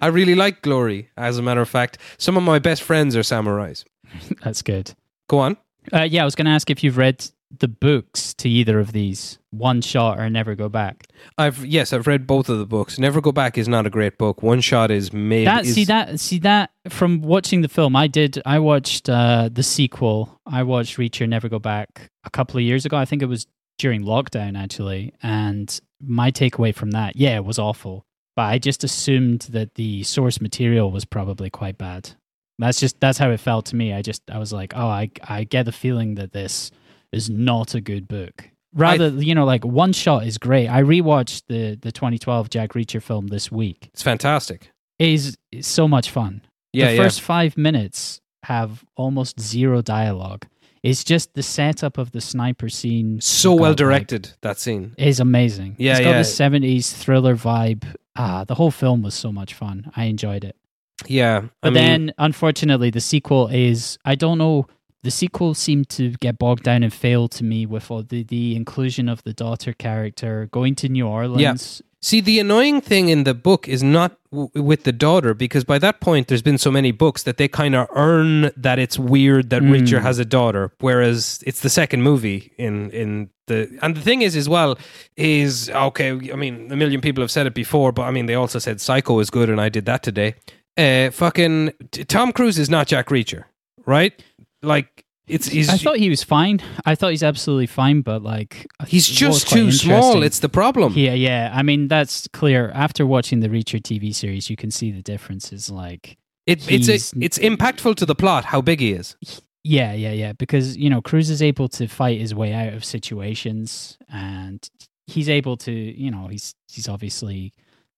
I really like Glory. As a matter of fact, some of my best friends are samurais. That's good. Go on. Uh, yeah, I was going to ask if you've read the books to either of these, One Shot or Never Go Back. I've yes, I've read both of the books. Never Go Back is not a great book. One Shot is maybe That is, see that see that from watching the film, I did. I watched uh, the sequel. I watched Reacher Never Go Back a couple of years ago. I think it was during lockdown actually. And my takeaway from that, yeah, it was awful. but I just assumed that the source material was probably quite bad. That's just that's how it felt to me. I just I was like, oh, I I get the feeling that this is not a good book. Rather, you know, like one shot is great. I rewatched the the 2012 Jack Reacher film this week. It's fantastic. It is it's so much fun. Yeah, the yeah. first five minutes have almost zero dialogue. It's just the setup of the sniper scene. So well like, directed that scene. is amazing. Yeah, it's got yeah. the seventies thriller vibe. Ah, the whole film was so much fun. I enjoyed it. Yeah, But I mean, then, unfortunately, the sequel is I don't know. The sequel seemed to get bogged down and fail to me with all the the inclusion of the daughter character going to New Orleans. See, the annoying thing in the book is not w- with the daughter because by that point there's been so many books that they kind of earn that it's weird that Mm. Reacher has a daughter, whereas it's the second movie in in the and the thing is as well is okay. I mean, a million people have said it before, but I mean they also said Psycho is good, and I did that today. Uh, fucking t- Tom Cruise is not Jack Reacher, right? Like it's he's I thought he was fine. I thought he's absolutely fine, but like he's just too small. It's the problem. yeah, yeah. I mean, that's clear. After watching the Reacher TV series, you can see the differences. Like, It, it's a, it's impactful to the plot how big he is. yeah, yeah, yeah. Because you know, Cruz is able to fight his way out of situations, and he's able to, you know, he's he's obviously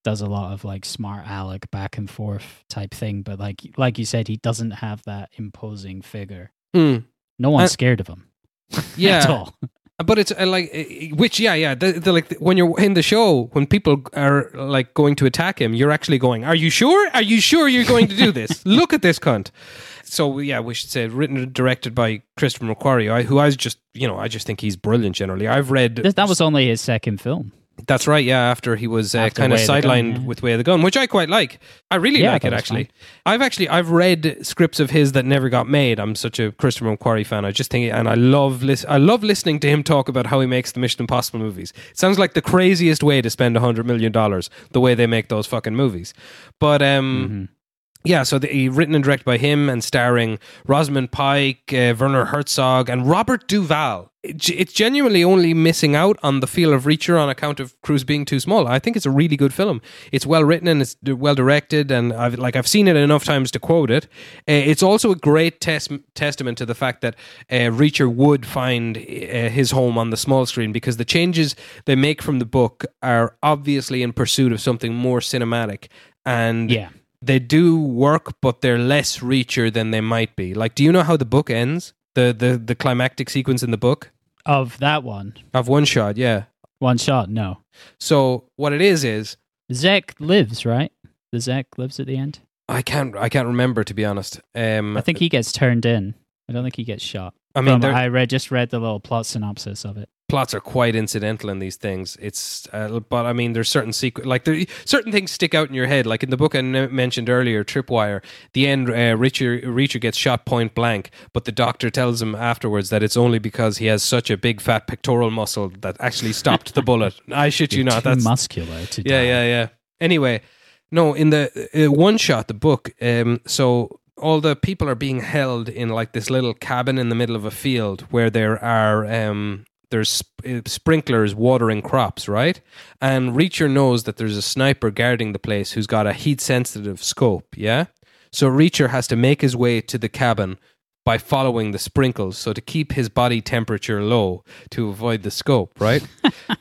does a lot of like smart aleck back and forth type thing. But like like you said, he doesn't have that imposing figure. Hmm. No one's Uh, scared of him. at Yeah, all. but it's uh, like uh, which yeah yeah the, the, like when you're in the show when people are like going to attack him, you're actually going, "Are you sure? Are you sure you're going to do this? Look at this cunt." So yeah, we should say written and directed by Christopher McQuarrie, I, who I just you know I just think he's brilliant. Generally, I've read that was only his second film. That's right. Yeah, after he was uh, kind of Gun, sidelined yeah. with Way of the Gun, which I quite like. I really Yeah, like it actually. I've actually I've read scripts of his that never got made. I'm such a Christopher McQuarrie fan. I just think, and I love lis- I love listening to him talk about how he makes the Mission Impossible movies. It sounds like the craziest way to spend a hundred million dollars. The way they make those fucking movies, but um. Mm-hmm. Yeah, so the, written and directed by him and starring Rosamund Pike, uh, Werner Herzog, and Robert Duvall. It, it's genuinely only missing out on the feel of Reacher on account of Cruise being too small. I think it's a really good film. It's well written and it's well directed, and I've like I've seen it enough times to quote it. Uh, it's also a great tes- testament to the fact that uh, Reacher would find uh, his home on the small screen because the changes they make from the book are obviously in pursuit of something more cinematic and Yeah. They do work, but they're less Reacher than they might be. Like, do you know how the book ends? The the the climactic sequence in the book Of that one, of one shot, yeah. one shot, no. So what it is is Zec lives, right? The Zec lives at the end. I can't I can't remember to be honest. Um, I think he gets turned in. I don't think he gets shot. I mean I read just read the little plot synopsis of it. Plots are quite incidental in these things. It's uh, but I mean there's certain secret like there certain things stick out in your head. Like in the book I n- mentioned earlier, Tripwire. The end, uh, Reacher Reacher gets shot point blank, but the doctor tells him afterwards that it's only because he has such a big fat pectoral muscle that actually stopped the bullet. I shit you You're not. too That's muscular to yeah, die. yeah, yeah. Anyway, no, in the uh, one shot, the book, um, so all the people are being held in like this little cabin in the middle of a field where there are um, there's sp- uh, sprinklers watering crops, right? And Reacher knows that there's a sniper guarding the place who's got a heat sensitive scope, yeah. So Reacher has to make his way to the cabin by following the sprinkles, so to keep his body temperature low to avoid the scope, right?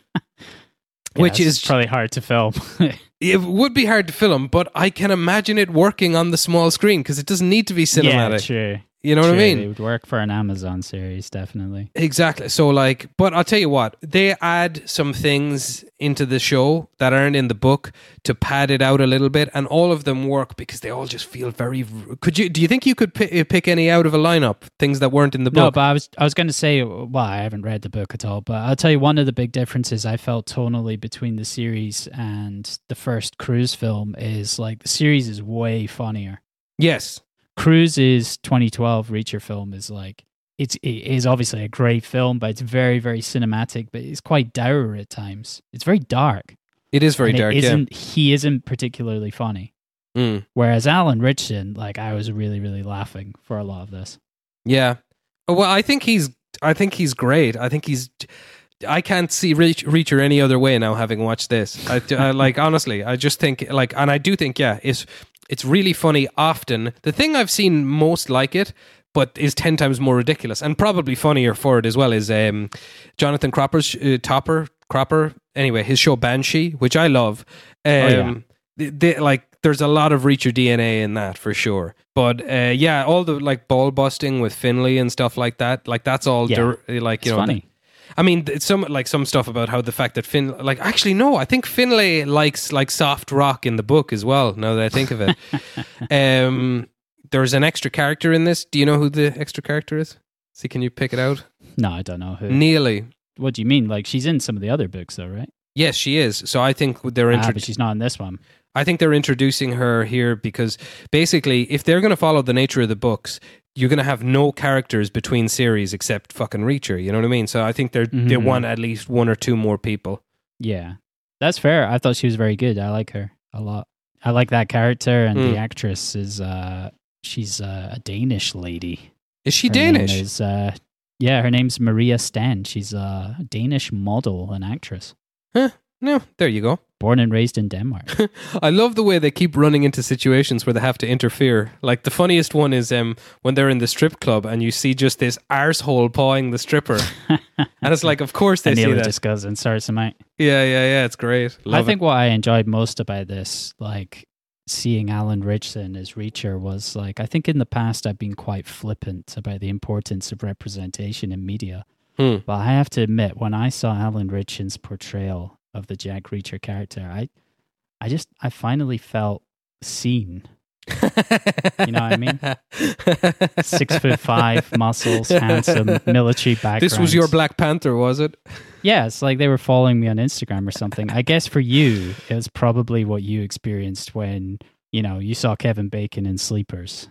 Yeah, Which it's is probably hard to film. it would be hard to film, but I can imagine it working on the small screen because it doesn't need to be yeah, cinematic. true. You know what I mean? It would work for an Amazon series, definitely. Exactly. So, like, but I'll tell you what, they add some things into the show that aren't in the book to pad it out a little bit, and all of them work because they all just feel very. Could you? Do you think you could pi- uh, pick any out of a lineup? Things that weren't in the book? No, but I was I was going to say, well, I haven't read the book at all, but I'll tell you one of the big differences I felt tonally between the series and the first Cruise film is like the series is way funnier. yes. Cruise's 2012 Reacher film is like it's it is obviously a great film, but it's very very cinematic, but it's quite dour at times. It's very dark. It is very dark. Yeah. isn't- he isn't particularly funny. Mm. Whereas Alan Richardson, like I was really really laughing for a lot of this. Yeah. Oh, Well, I think he's. I think he's great. I think he's. I can't see Reach, Reacher any other way now, having watched this. I, I like honestly, I just think like, and I do think, yeah, it's it's really funny. Often, the thing I've seen most like it, but is ten times more ridiculous and probably funnier for it as well, is um, Jonathan Tropper's uh, Topper Cropper. Anyway, his show Banshee, which I love. Um, yeah. they- they- like there's a lot of Reacher DNA in that for sure. But uh, yeah, all the like ball busting with Finlay and stuff like that, like that's all Yeah. dir- like It's you know. funny. I mean, it's some like some stuff about how the fact that Fin like actually no, I think Finlay likes like soft rock in the book as well. Now that I think of it, um, there's an extra character in this. Do you know who the extra character is? See, can you pick it out? No, I don't know who. Neagley. what do you mean? Like she's in some of the other books, though, right? Yes, she is. So I think they're Ah, but she's not in this one. I think they're introducing her here because basically, if they're going to follow the nature of the books, you're going to have no characters between series except fucking Reacher. You know what I mean? So I think they're they Mhm. want at least one or two more people. Yeah, that's fair. I thought she was very good. I like her a lot. I like that character, and Mm. the actress is uh, she's uh, a Danish lady. Is she Her Danish? is, uh, yeah, her name's Maria Sten. She's a Danish model and actress, No, there you go. born and raised in Denmark. I love the way they keep running into situations where they have to interfere. Like the funniest one is um, when they're in the strip club and you see just this arsehole pawing the stripper. and it's like, of course they and see that. just goes and starts them out. Yeah, yeah, yeah. It's great. I Love think what I enjoyed most about this, like seeing Alan Ritchson as Reacher, was like I think in the past I've been quite flippant about the importance of representation in media. Hmm. But I have to admit, when I saw Alan Ritchson's portrayal of the Jack Reacher character, I, I just I finally felt seen. You know what I mean? Six foot five, muscles, handsome, military background. This was your Black Panther, was it? Yeah, it's like they were following me on Instagram or something. I guess for you, it was probably what you experienced when you know you saw Kevin Bacon in Sleepers.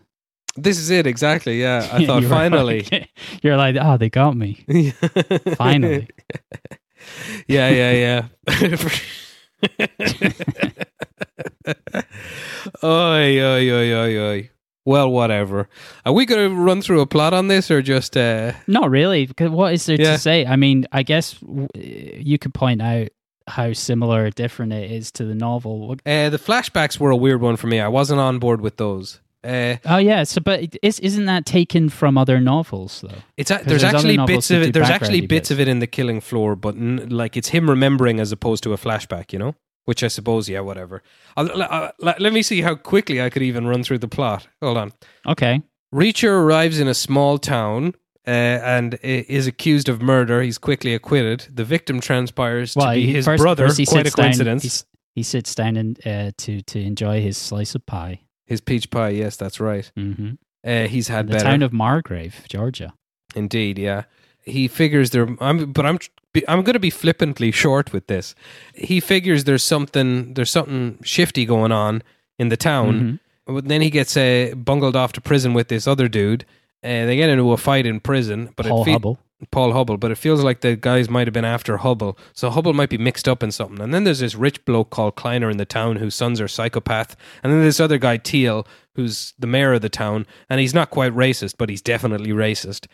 This is it, exactly. Yeah. I thought You finally. like- you're like, oh, they got me finally. Yeah, yeah, yeah. oi, oi, oi, oi, oi. Well, whatever. Are we going to run through a plot on this or just. Uh, Not really, because what is there Yeah. to say? I mean, I guess w- you could point out how similar or different it is to the novel. Uh, the flashbacks were a weird one for me. I wasn't on board with those. Uh, Oh yeah, so but it- isn't that taken from other novels though? it's a, there's there's actually bits of it. There's actually bits bits. of it in the Killing Floor, but n- like it's him remembering as opposed to a flashback. You know, which I suppose, yeah, whatever. I'll, i let me see how quickly I could even run through the plot. Hold on. Okay, Reacher arrives in a small town uh, and is accused of murder. He's quickly acquitted. The victim transpires well, to be his first, brother. first Quite a sits down- coincidence. he sits down and uh, to to enjoy his slice of pie. His peach pie. Yes, that's right. hmm Uh, he's had The better. town of Margrave, Georgia. Indeed, yeah. He figures there. I'm, but I'm. I'm going to be flippantly short with this. He figures there's something. There's something shifty going on in the town. Mhm. But then he gets uh, bungled off to prison with this other dude. Uh, they get into a fight in prison. But Paul it fe- Hubble. Paul Hubble, but it feels like the guys might have been after Hubble. So Hubble might be mixed up in something. And then there's this rich bloke called Kleiner in the town whose sons are psychopath. And then this other guy, Teal, who's the mayor of the town. And he's not quite racist, but he's definitely racist.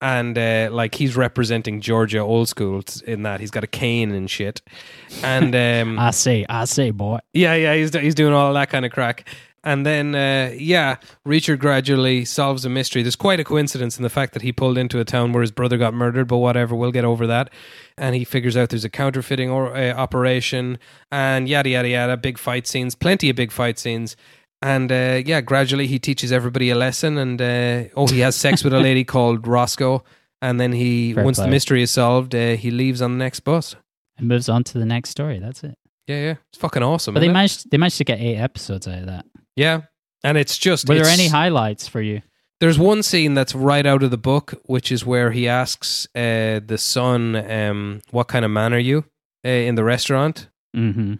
And uh, like he's representing Georgia old school in that he's got a cane and shit. And um, I say, I say, boy. yeah, yeah, he's he's doing all that kind of crack. And then, uh, yeah, Reacher gradually solves a mystery. There's quite a coincidence in the fact that he pulled into a town where his brother got murdered, but whatever, we'll get over that. And he figures out there's a counterfeiting or, uh, operation, and yada yada yada. Big fight scenes, plenty of big fight scenes. And uh, yeah, gradually he teaches everybody a lesson. And uh, oh, he has sex with a lady called Roscoe. And then he, Fair once play. the mystery is solved, uh, he leaves on the next bus. and moves on to the next story. That's it. Yeah, yeah, it's fucking awesome. But they it? managed. They managed to get eight episodes out of that. Yeah. And it's just. Were there any highlights for you? There's one scene that's right out of the book, which is where he asks uh, the son, um, "What kind of man are you?" Uh, in the restaurant. Mm-hmm.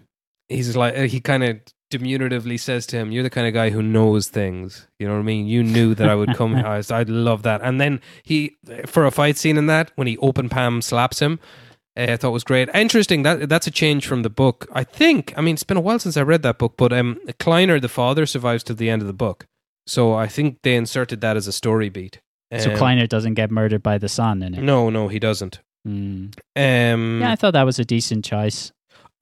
He's like, uh, he kind of diminutively says to him, "You're the kind of guy who knows things." You know what I mean? You knew that I would come. I I'd love that. And then he, for a fight scene in that, when he open palm slaps him, I thought was great. Interesting. That that's a change from the book. I think. I mean, it's been a while since I read that book, but um, Kleiner, the father, survives to the end of the book. So I think they inserted that as a story beat. So Um, Kleiner doesn't get murdered by the son in it. No, no, he doesn't. Mm. Um, Yeah, I thought that was a decent choice.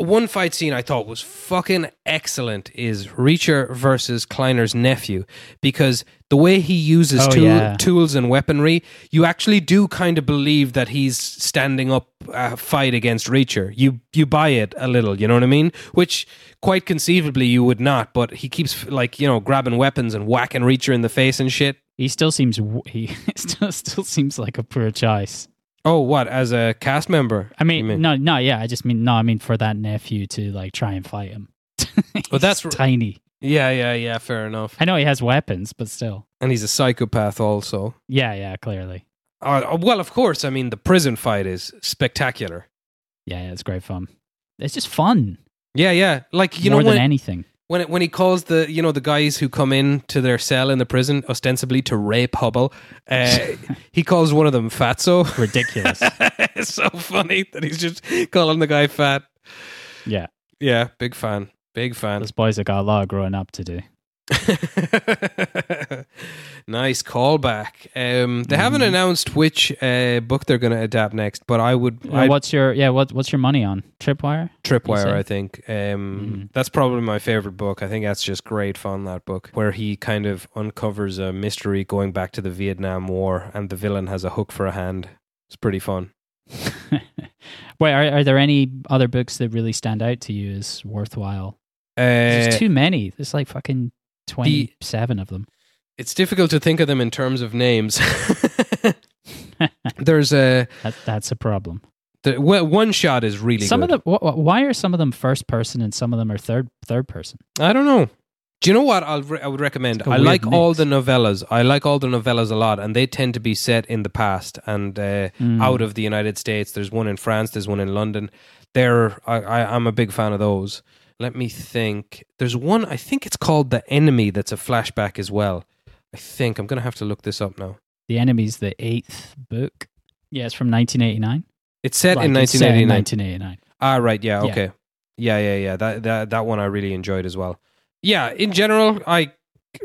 One fight scene I thought was fucking excellent is Reacher versus Kleiner's nephew because the way he uses Oh, tool, yeah. tools and weaponry, you actually do kind of believe that he's standing up a fight against Reacher. You you buy it a little, you know what I mean? Which quite conceivably you would not, but he keeps like you know grabbing weapons and whacking Reacher in the face and shit. He still seems he still, still seems like a poor choice. Oh, what as a cast member? I you mean, no, no, yeah. I just mean no. I mean for that nephew to like try and fight him. Well, that's tiny. yeah, yeah, yeah. Fair enough. I know he has weapons, but still. And he's a psychopath also. Yeah, yeah. Clearly. Uh, well, of course. I mean, the prison fight is spectacular. Yeah, yeah. It's great fun. It's just fun. Yeah, yeah. Like you more know than when anything. When it, when he calls the you know the guys who come in to their cell in the prison ostensibly to rape Hubble, uh, he calls one of them Fatso. Ridiculous. it's so funny that he's just calling the guy fat. yeah, Yeah, big fan. Big fan. those boys have got a lot of growing up to do. nice callback. Um, they haven't Mhm. announced which uh, book they're going to adapt next, but I would. Uh, what's your yeah? What what's your money on Tripwire? Tripwire. I think. Um, Mhm. That's probably my favorite book. I think that's just great fun, that book, where he kind of uncovers a mystery going back to the Vietnam War and the villain has a hook for a hand. It's pretty fun. Wait, are are there any other books that really stand out to you as worthwhile? Uh, There's too many. There's like fucking twenty seven of them. it's difficult to think of them in terms of names. There's a. That, that's a problem. The, well, one shot is really some good. of them. Wh- wh- why are some of them first person and some of them are third third person? I don't know. Do you know what I'll re- I would recommend? Like I like all the novellas. I like all the novellas a lot, and they tend to be set in the past and uh, Mm. out of the United States. There's one in France. There's one in London. They're I, I, I'm a big fan of those. Let me think. There's one. I think it's called The Enemy. That's a flashback as well. I think I'm gonna have to look this up now. The Enemy's the eighth book. Yeah, it's from 1989. It's set Like, in it's set 1989. 1989. Ah, right. Yeah. Yeah. Okay. Yeah. Yeah. Yeah. That that that one I really enjoyed as well. Yeah. In general, I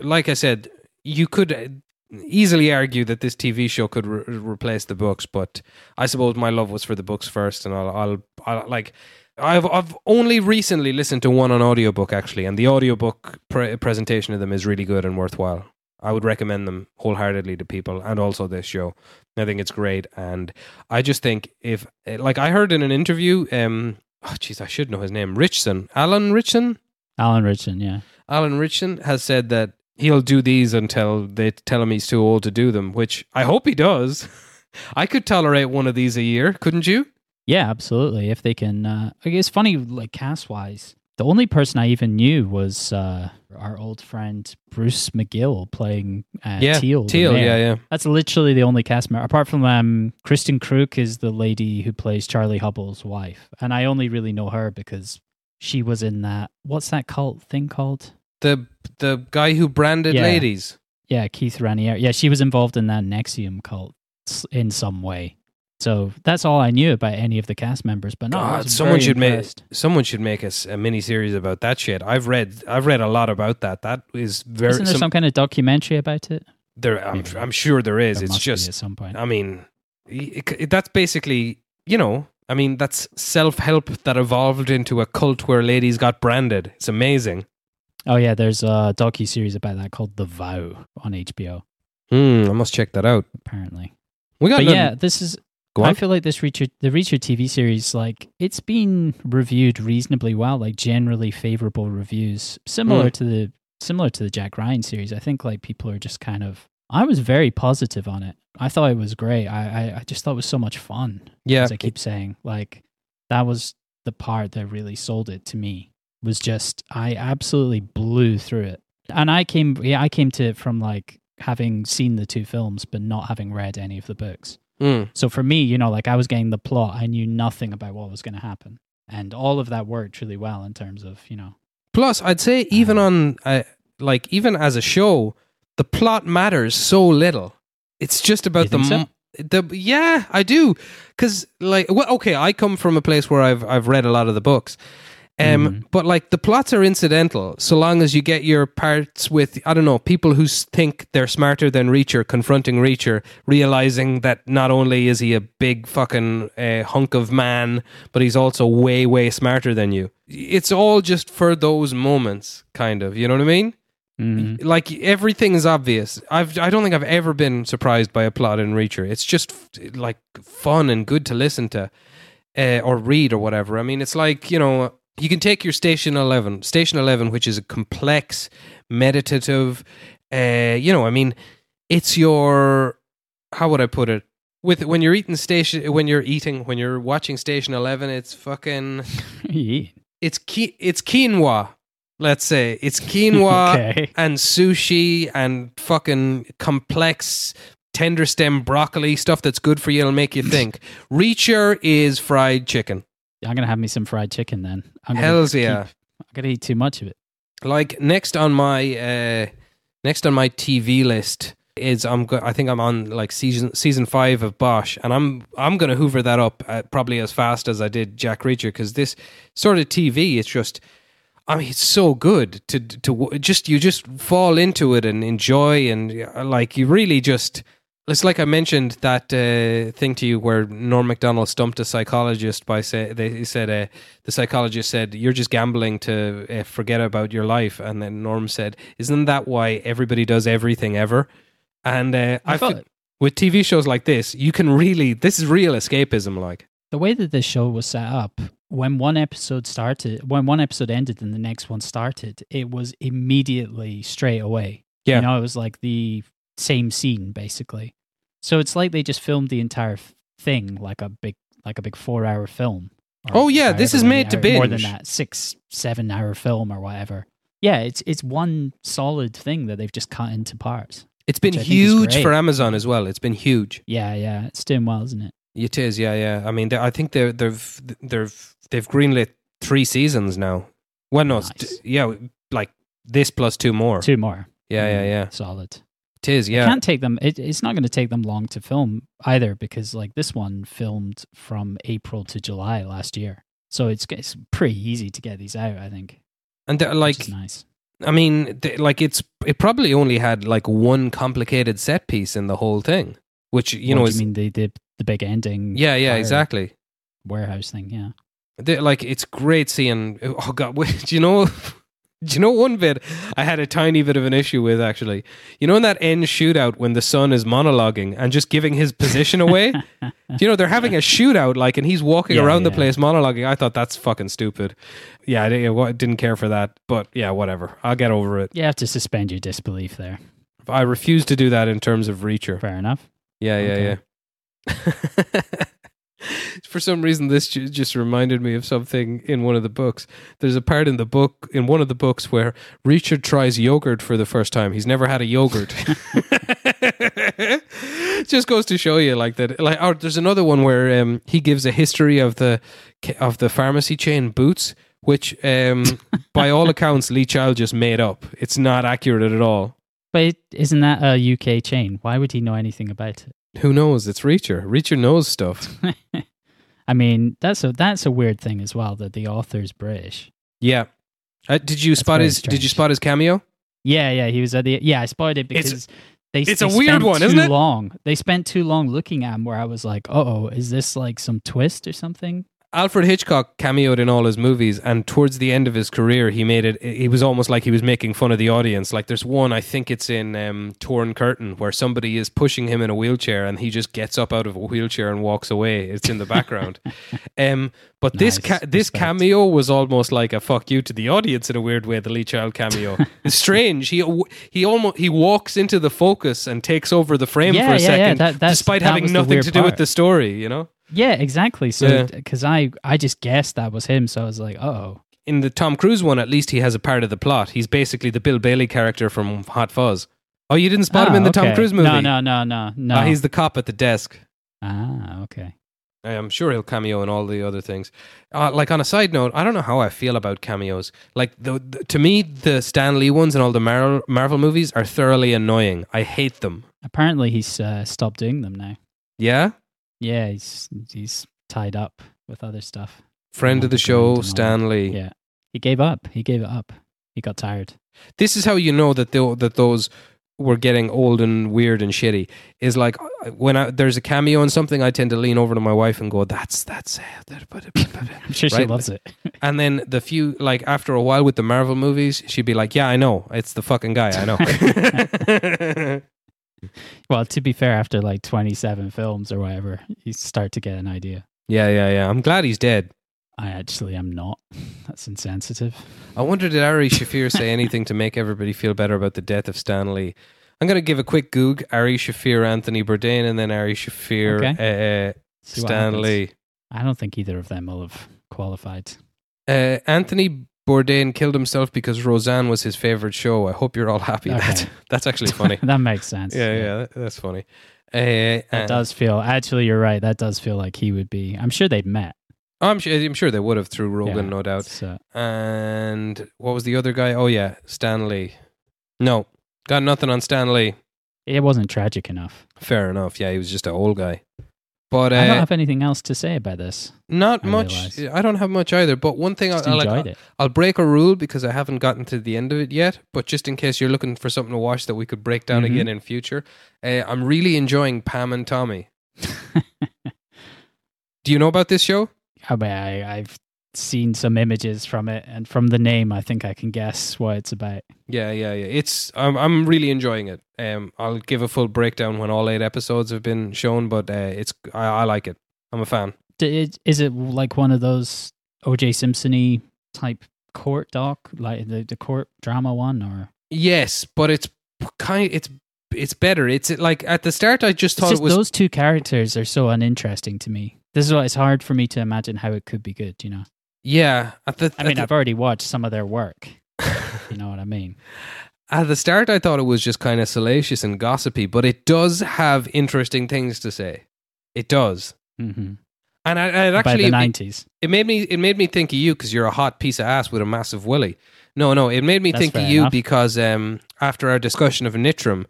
like I said, you could easily argue that this TV show could re- replace the books, but I suppose my love was for the books first, and I'll, I'll, I'll like. I've I've only recently listened to one on audiobook actually, and the audiobook pre- presentation of them is really good and worthwhile. I would recommend them wholeheartedly to people, and also this show. I think it's great, and I just think if like I heard in an interview, um, oh jeez, I should know his name, Ritchson, Alan Ritchson, Alan Richardson, yeah. Alan Ritchson has said that he'll do these until they tell him he's too old to do them, which I hope he does. I could tolerate one of these a year, couldn't you? Yeah, absolutely. If they can, uh, I guess funny, like cast wise, the only person I even knew was uh, our old friend Bruce McGill playing uh, yeah, Teal. Teal, yeah, yeah. That's literally the only cast member, apart from um, Kristin Kreuk is the lady who plays Charlie Hubble's wife, and I only really know her because she was in that. What's that cult thing called? The the guy who branded Yeah. ladies. Yeah, Keith Raniere. Yeah, she was involved in that NXIVM cult in some way. So that's all I knew about any of the cast members. But no, God, someone very should make someone should make us a mini series about that shit. I've read I've read a lot about that. That is very. Isn't there some- some, kind of documentary about it? there, I'm, I'm sure there is. There it's must be just at some point. I mean, it, it- that's basically, you know, I mean, that's self help that evolved into a cult where ladies got branded. It's amazing. Oh yeah, there's a docu series about that called The Vow on HBO. Hmm, I must check that out. Apparently, We got but nothing- yeah, this is. Go I feel like this Reacher, the Reacher TV series, like it's been reviewed reasonably well, like generally favorable reviews, similar Mm. to the similar to the Jack Ryan series. I think like people are just kind of. I was very positive on it. I thought it was great. I I, I just thought it was so much fun. yeah, as I keep saying. Like that was the part that really sold it to me. Was just I absolutely blew through it, and I came yeah I came to it from like having seen the two films but not having read any of the books. Mm. So for me, you know, like I was getting the plot, I knew nothing about what was going to happen, and all of that worked really well in terms of you know. Plus, I'd say even on uh, like even as a show, the plot matters so little. It's just about the so? the yeah, I do because like well, okay, I come from a place where I've I've read a lot of the books, Um, Mhm. but like the plots are incidental, so long as you get your parts with I don't know people who think they're smarter than Reacher confronting Reacher, realizing that not only is he a big fucking uh, hunk of man, but he's also way way smarter than you. It's all just for those moments, kind of. You know what I mean? Mhm. like everything is obvious. I've I don't think I've ever been surprised by a plot in Reacher. It's just f- like fun and good to listen to, uh, or read or whatever. I mean, it's like you know you can take your Station Eleven, Station Eleven, which is a complex, meditative. Uh, you know, I mean, it's your how would I put it? With when you're eating station, when you're eating, when you're watching Station Eleven, it's fucking Yeah. it's ki- it's quinoa. Let's say it's quinoa Okay. and sushi and fucking complex tender stem broccoli stuff that's good for you. It'll make you think. Reacher is fried chicken. I'm gonna have me some fried chicken then. I'm gonna Hells keep- yeah. I'm gonna eat too much of it. Like next on my uh next on my TV list is I'm go- I think I'm on like season season five of Bosch, and I'm I'm gonna hoover that up uh, probably as fast as I did Jack Reacher because this sort of TV it's just I mean it's so good to to just you just fall into it and enjoy and uh, like you really just it's like I mentioned that uh, thing to you where Norm Macdonald stumped a psychologist by say they he said uh, the psychologist said you're just gambling to uh, forget about your life. And then Norm said isn't that why everybody does everything ever? And uh, I, I feel with TV shows like this you can really this is real escapism like. The way that this show was set up when one episode started when one episode ended and the next one started it was immediately straight away. Yeah. you know it was like the same scene basically so it's like they just filmed the entire thing like a big like a big four hour film Oh, yeah, this is made to hour- more than that six seven hour film or whatever yeah it's it's one solid thing that they've just cut into parts it's been Which I think is huge for Amazon as well it's been huge yeah yeah it's doing well isn't it It is, yeah, yeah. I mean, I think they they've they've they've greenlit three seasons now. Well, no, Nice. yeah, like this plus two more. two more Yeah, yeah, Mm, yeah. solid It is, It yeah. can't take them. It, it's not going to take them long to film either, because like this one filmed from April to July last year, so it's it's pretty easy to get these out. I think, And they're, like, is nice. I mean, like it's it probably only had like one complicated set piece in the whole thing, which you What know do is you mean the the, the big ending? yeah, yeah, exactly. Warehouse thing, yeah. They- like it's great seeing. Oh god, do you know? Do you know one bit I had a tiny bit of an issue with actually? You know in that end shootout when the son is monologuing and just giving his position away? Do you know they're having a shootout like and he's walking Yeah, around the place monologuing? I thought that's fucking stupid. Yeah, I didn't, I didn't care for that, but yeah, whatever. I'll get over it. You have to suspend your disbelief there. I refuse to do that in terms of Reacher. Fair enough. Yeah, yeah, Okay. yeah. For some reason, this ju- just reminded me of something in one of the books. There's a part in the book, in one of the books, where Richard tries yogurt for the first time. He's never had a yogurt. just goes to show you, like that. Like, or there's another one where um, he gives a history of the of the pharmacy chain Boots, which, um, by all accounts, Lee Child just made up. It's not accurate at all. But isn't that a UK chain? Why would he know anything about it? Who knows? It's Reacher. Reacher knows stuff. I mean, that's a that's a weird thing as well that the author's British. Yeah. Uh, did you That's spot his? Did you spot his cameo? Yeah, yeah, he was at the yeah. I spotted it It's- because they. it's they a weird spent one, isn't it? Long. They spent too long looking at him. Where I was like, oh, is this like some twist or something? Alfred Hitchcock cameoed in all his movies, and towards the end of his career, he made it. He was almost like he was making fun of the audience. Like there's one, I think it's in um, Torn Curtain, where somebody is pushing him in a wheelchair, and he just gets up out of a wheelchair and walks away. It's in the background. um, but this ca- this cameo was almost like a fuck you to the audience in a weird way. The Lee Child cameo. it's strange. He he almost he walks into the focus and takes over the frame Yeah, for a yeah, yeah. second, That- despite that having nothing to do with the story. You know. Yeah, exactly. So Yeah. because I I just guessed that was him, so I was like, oh, in the Tom Cruise one, at least he has a part of the plot. He's basically the Bill Bailey character from Hot Fuzz. Oh, you didn't spot him in the Tom Cruise movie? No, no, no, no, no. Ah, he's the cop at the desk. ah, okay. I'm sure he'll cameo in all the other things. Uh, like on a side note, I don't know how I feel about cameos. Like the, the to me, the Stan Lee ones and all the Marvel, Marvel movies are thoroughly annoying. I hate them. Apparently, he's uh, stopped doing them now. Yeah, Yeah, he's he's tied up with other stuff. friend of the show, and all Stan Lee. Yeah, He gave up. He gave it up. He got tired. This is how you know that that those were getting old and weird and shitty. Is like uh, when I, there's a cameo in something, I tend to lean over to my wife and go, "That's that's." I'm sure she Right. loves it. And then the few like after a while with the Marvel movies, she'd be like, "Yeah, I know, it's the fucking guy, I know." Well, to be fair, after like 27 films or whatever, you start to get an idea. yeah, yeah, yeah. I'm glad he's dead. I actually am not. That's insensitive. I wonder did Ari Shaffir say anything to make everybody feel better about the death of Stan Lee? I'm going to give a quick goog. Ari Shaffir, Anthony Bourdain, and then Ari Shaffir, uh, See what Stan. Lee. I don't think either of them will have qualified. Uh, Anthony Bourdain killed himself because Roseanne was his favorite show. I hope you're all happy. Okay. That's, that's actually funny. that makes sense. yeah, yeah, that- that's funny. Uh, That does feel, actually, you're right. That does feel like he would be. I'm sure they'd met. I'm sure, I'm sure they would have through Rogan, Yeah, no doubt. So, And what was the other guy? Oh yeah, Stan Lee. No, got nothing on Stan Lee. It wasn't tragic enough. Fair enough. Yeah, he was just an old guy. But I don't uh, have anything else to say about this. not I much. realised. I don't have much either. But one thing I, Just I like, enjoyed it. I'll break a rule because I haven't gotten to the end of it yet. But just in case you're looking for something to watch that we could break down Mhm. again in future, uh, I'm really enjoying Pam and Tommy. Do you know about this show? I mean, I, I've seen some images from it, and from the name, I think I can guess what it's about. Yeah, yeah, yeah. It's I'm I'm really enjoying it. Um, I'll give a full breakdown when all eight episodes have been shown, but uh, it's I, I like it. I'm a fan. It- Is it like one of those O.J. Simpson-y type court doc, like the, the court drama one, or Yes, but it's kind. It's it's better. It's like at the start, I just thought just it was. those two characters are so uninteresting to me. This is why it's hard for me to imagine how it could be good. You know, yeah, at the I mean, at I've already watched some of their work. You know what I mean? at the start, I thought it was just kind of salacious and gossipy, but it does have interesting things to say. It does, hmm and I, I By actually the it- nineties, it made me it made me think of you because you're a hot piece of ass with a massive willy. No, no, it made me That's think of you enough. because um, after our discussion of Nitram,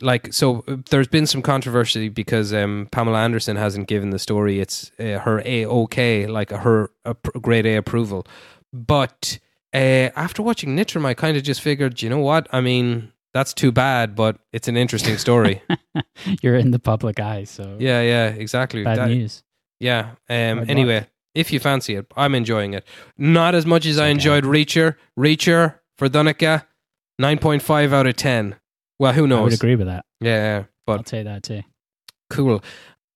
like so, uh, there's been some controversy because um, Pamela Anderson hasn't given the story its uh, her a okay, like her a grade A approval. But uh, after watching Nitram, I kind of just figured, you know what? I mean, that's too bad, but it's an interesting story. you're in the public eye, so yeah, yeah, exactly. bad That- news. yeah. Um, anyway, luck. if you fancy it, I'm enjoying it. Not as much as I enjoyed Reacher. Reacher for Donica, 9.5 out of 10. Well, who knows? I would agree with that. Yeah, yeah, I'll but say that too. cool.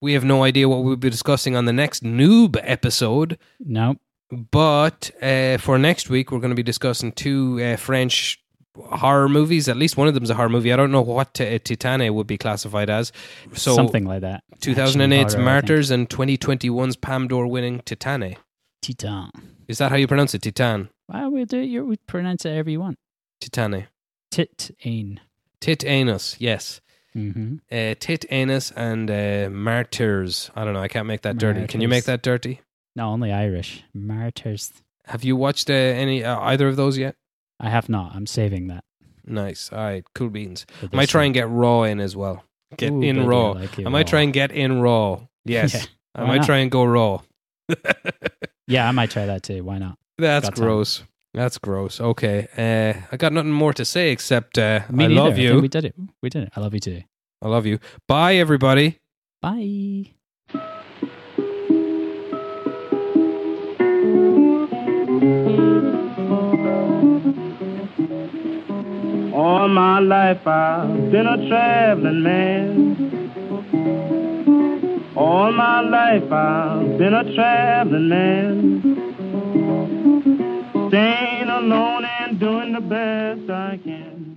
We have no idea what we'll be discussing on the next noob episode, No, but uh, for next week, we're going to be discussing two uh, French horror movies. At least one of them is a horror movie. I don't know what uh, Titane would be classified as. So something like that. 2008's horror, Martyrs and 2021's Palme d'Or winning Titane. Titan. Is that how you pronounce it? Titan. Well, we'll do it. You we pronounce it however you want. Titane. Tit ain. Tit anus, yes. Mm-hmm. Uh, tit anus and uh, martyrs. I don't know. I can't make that dirty. Can you make that dirty? No, only Irish. Martyrs. Have you watched uh, any uh, either of those yet? I have not. I'm saving that. Nice. All right. Cool beans. I might try and get raw in as well. Get Ooh, in baby, raw. I, like I might raw. try and get in raw. Yes. Yeah, I might not? try and go raw. Yeah, I might try that too. Why not? That's Got time. Gross. That's gross. Okay. Uh, I got nothing more to say except uh, Me I neither. love think you. we did it. We did it. I love you too. I love you. Bye, everybody. Bye. All my life I've been a traveling man. All my life I've been a traveling man. Staying alone and doing the best I can.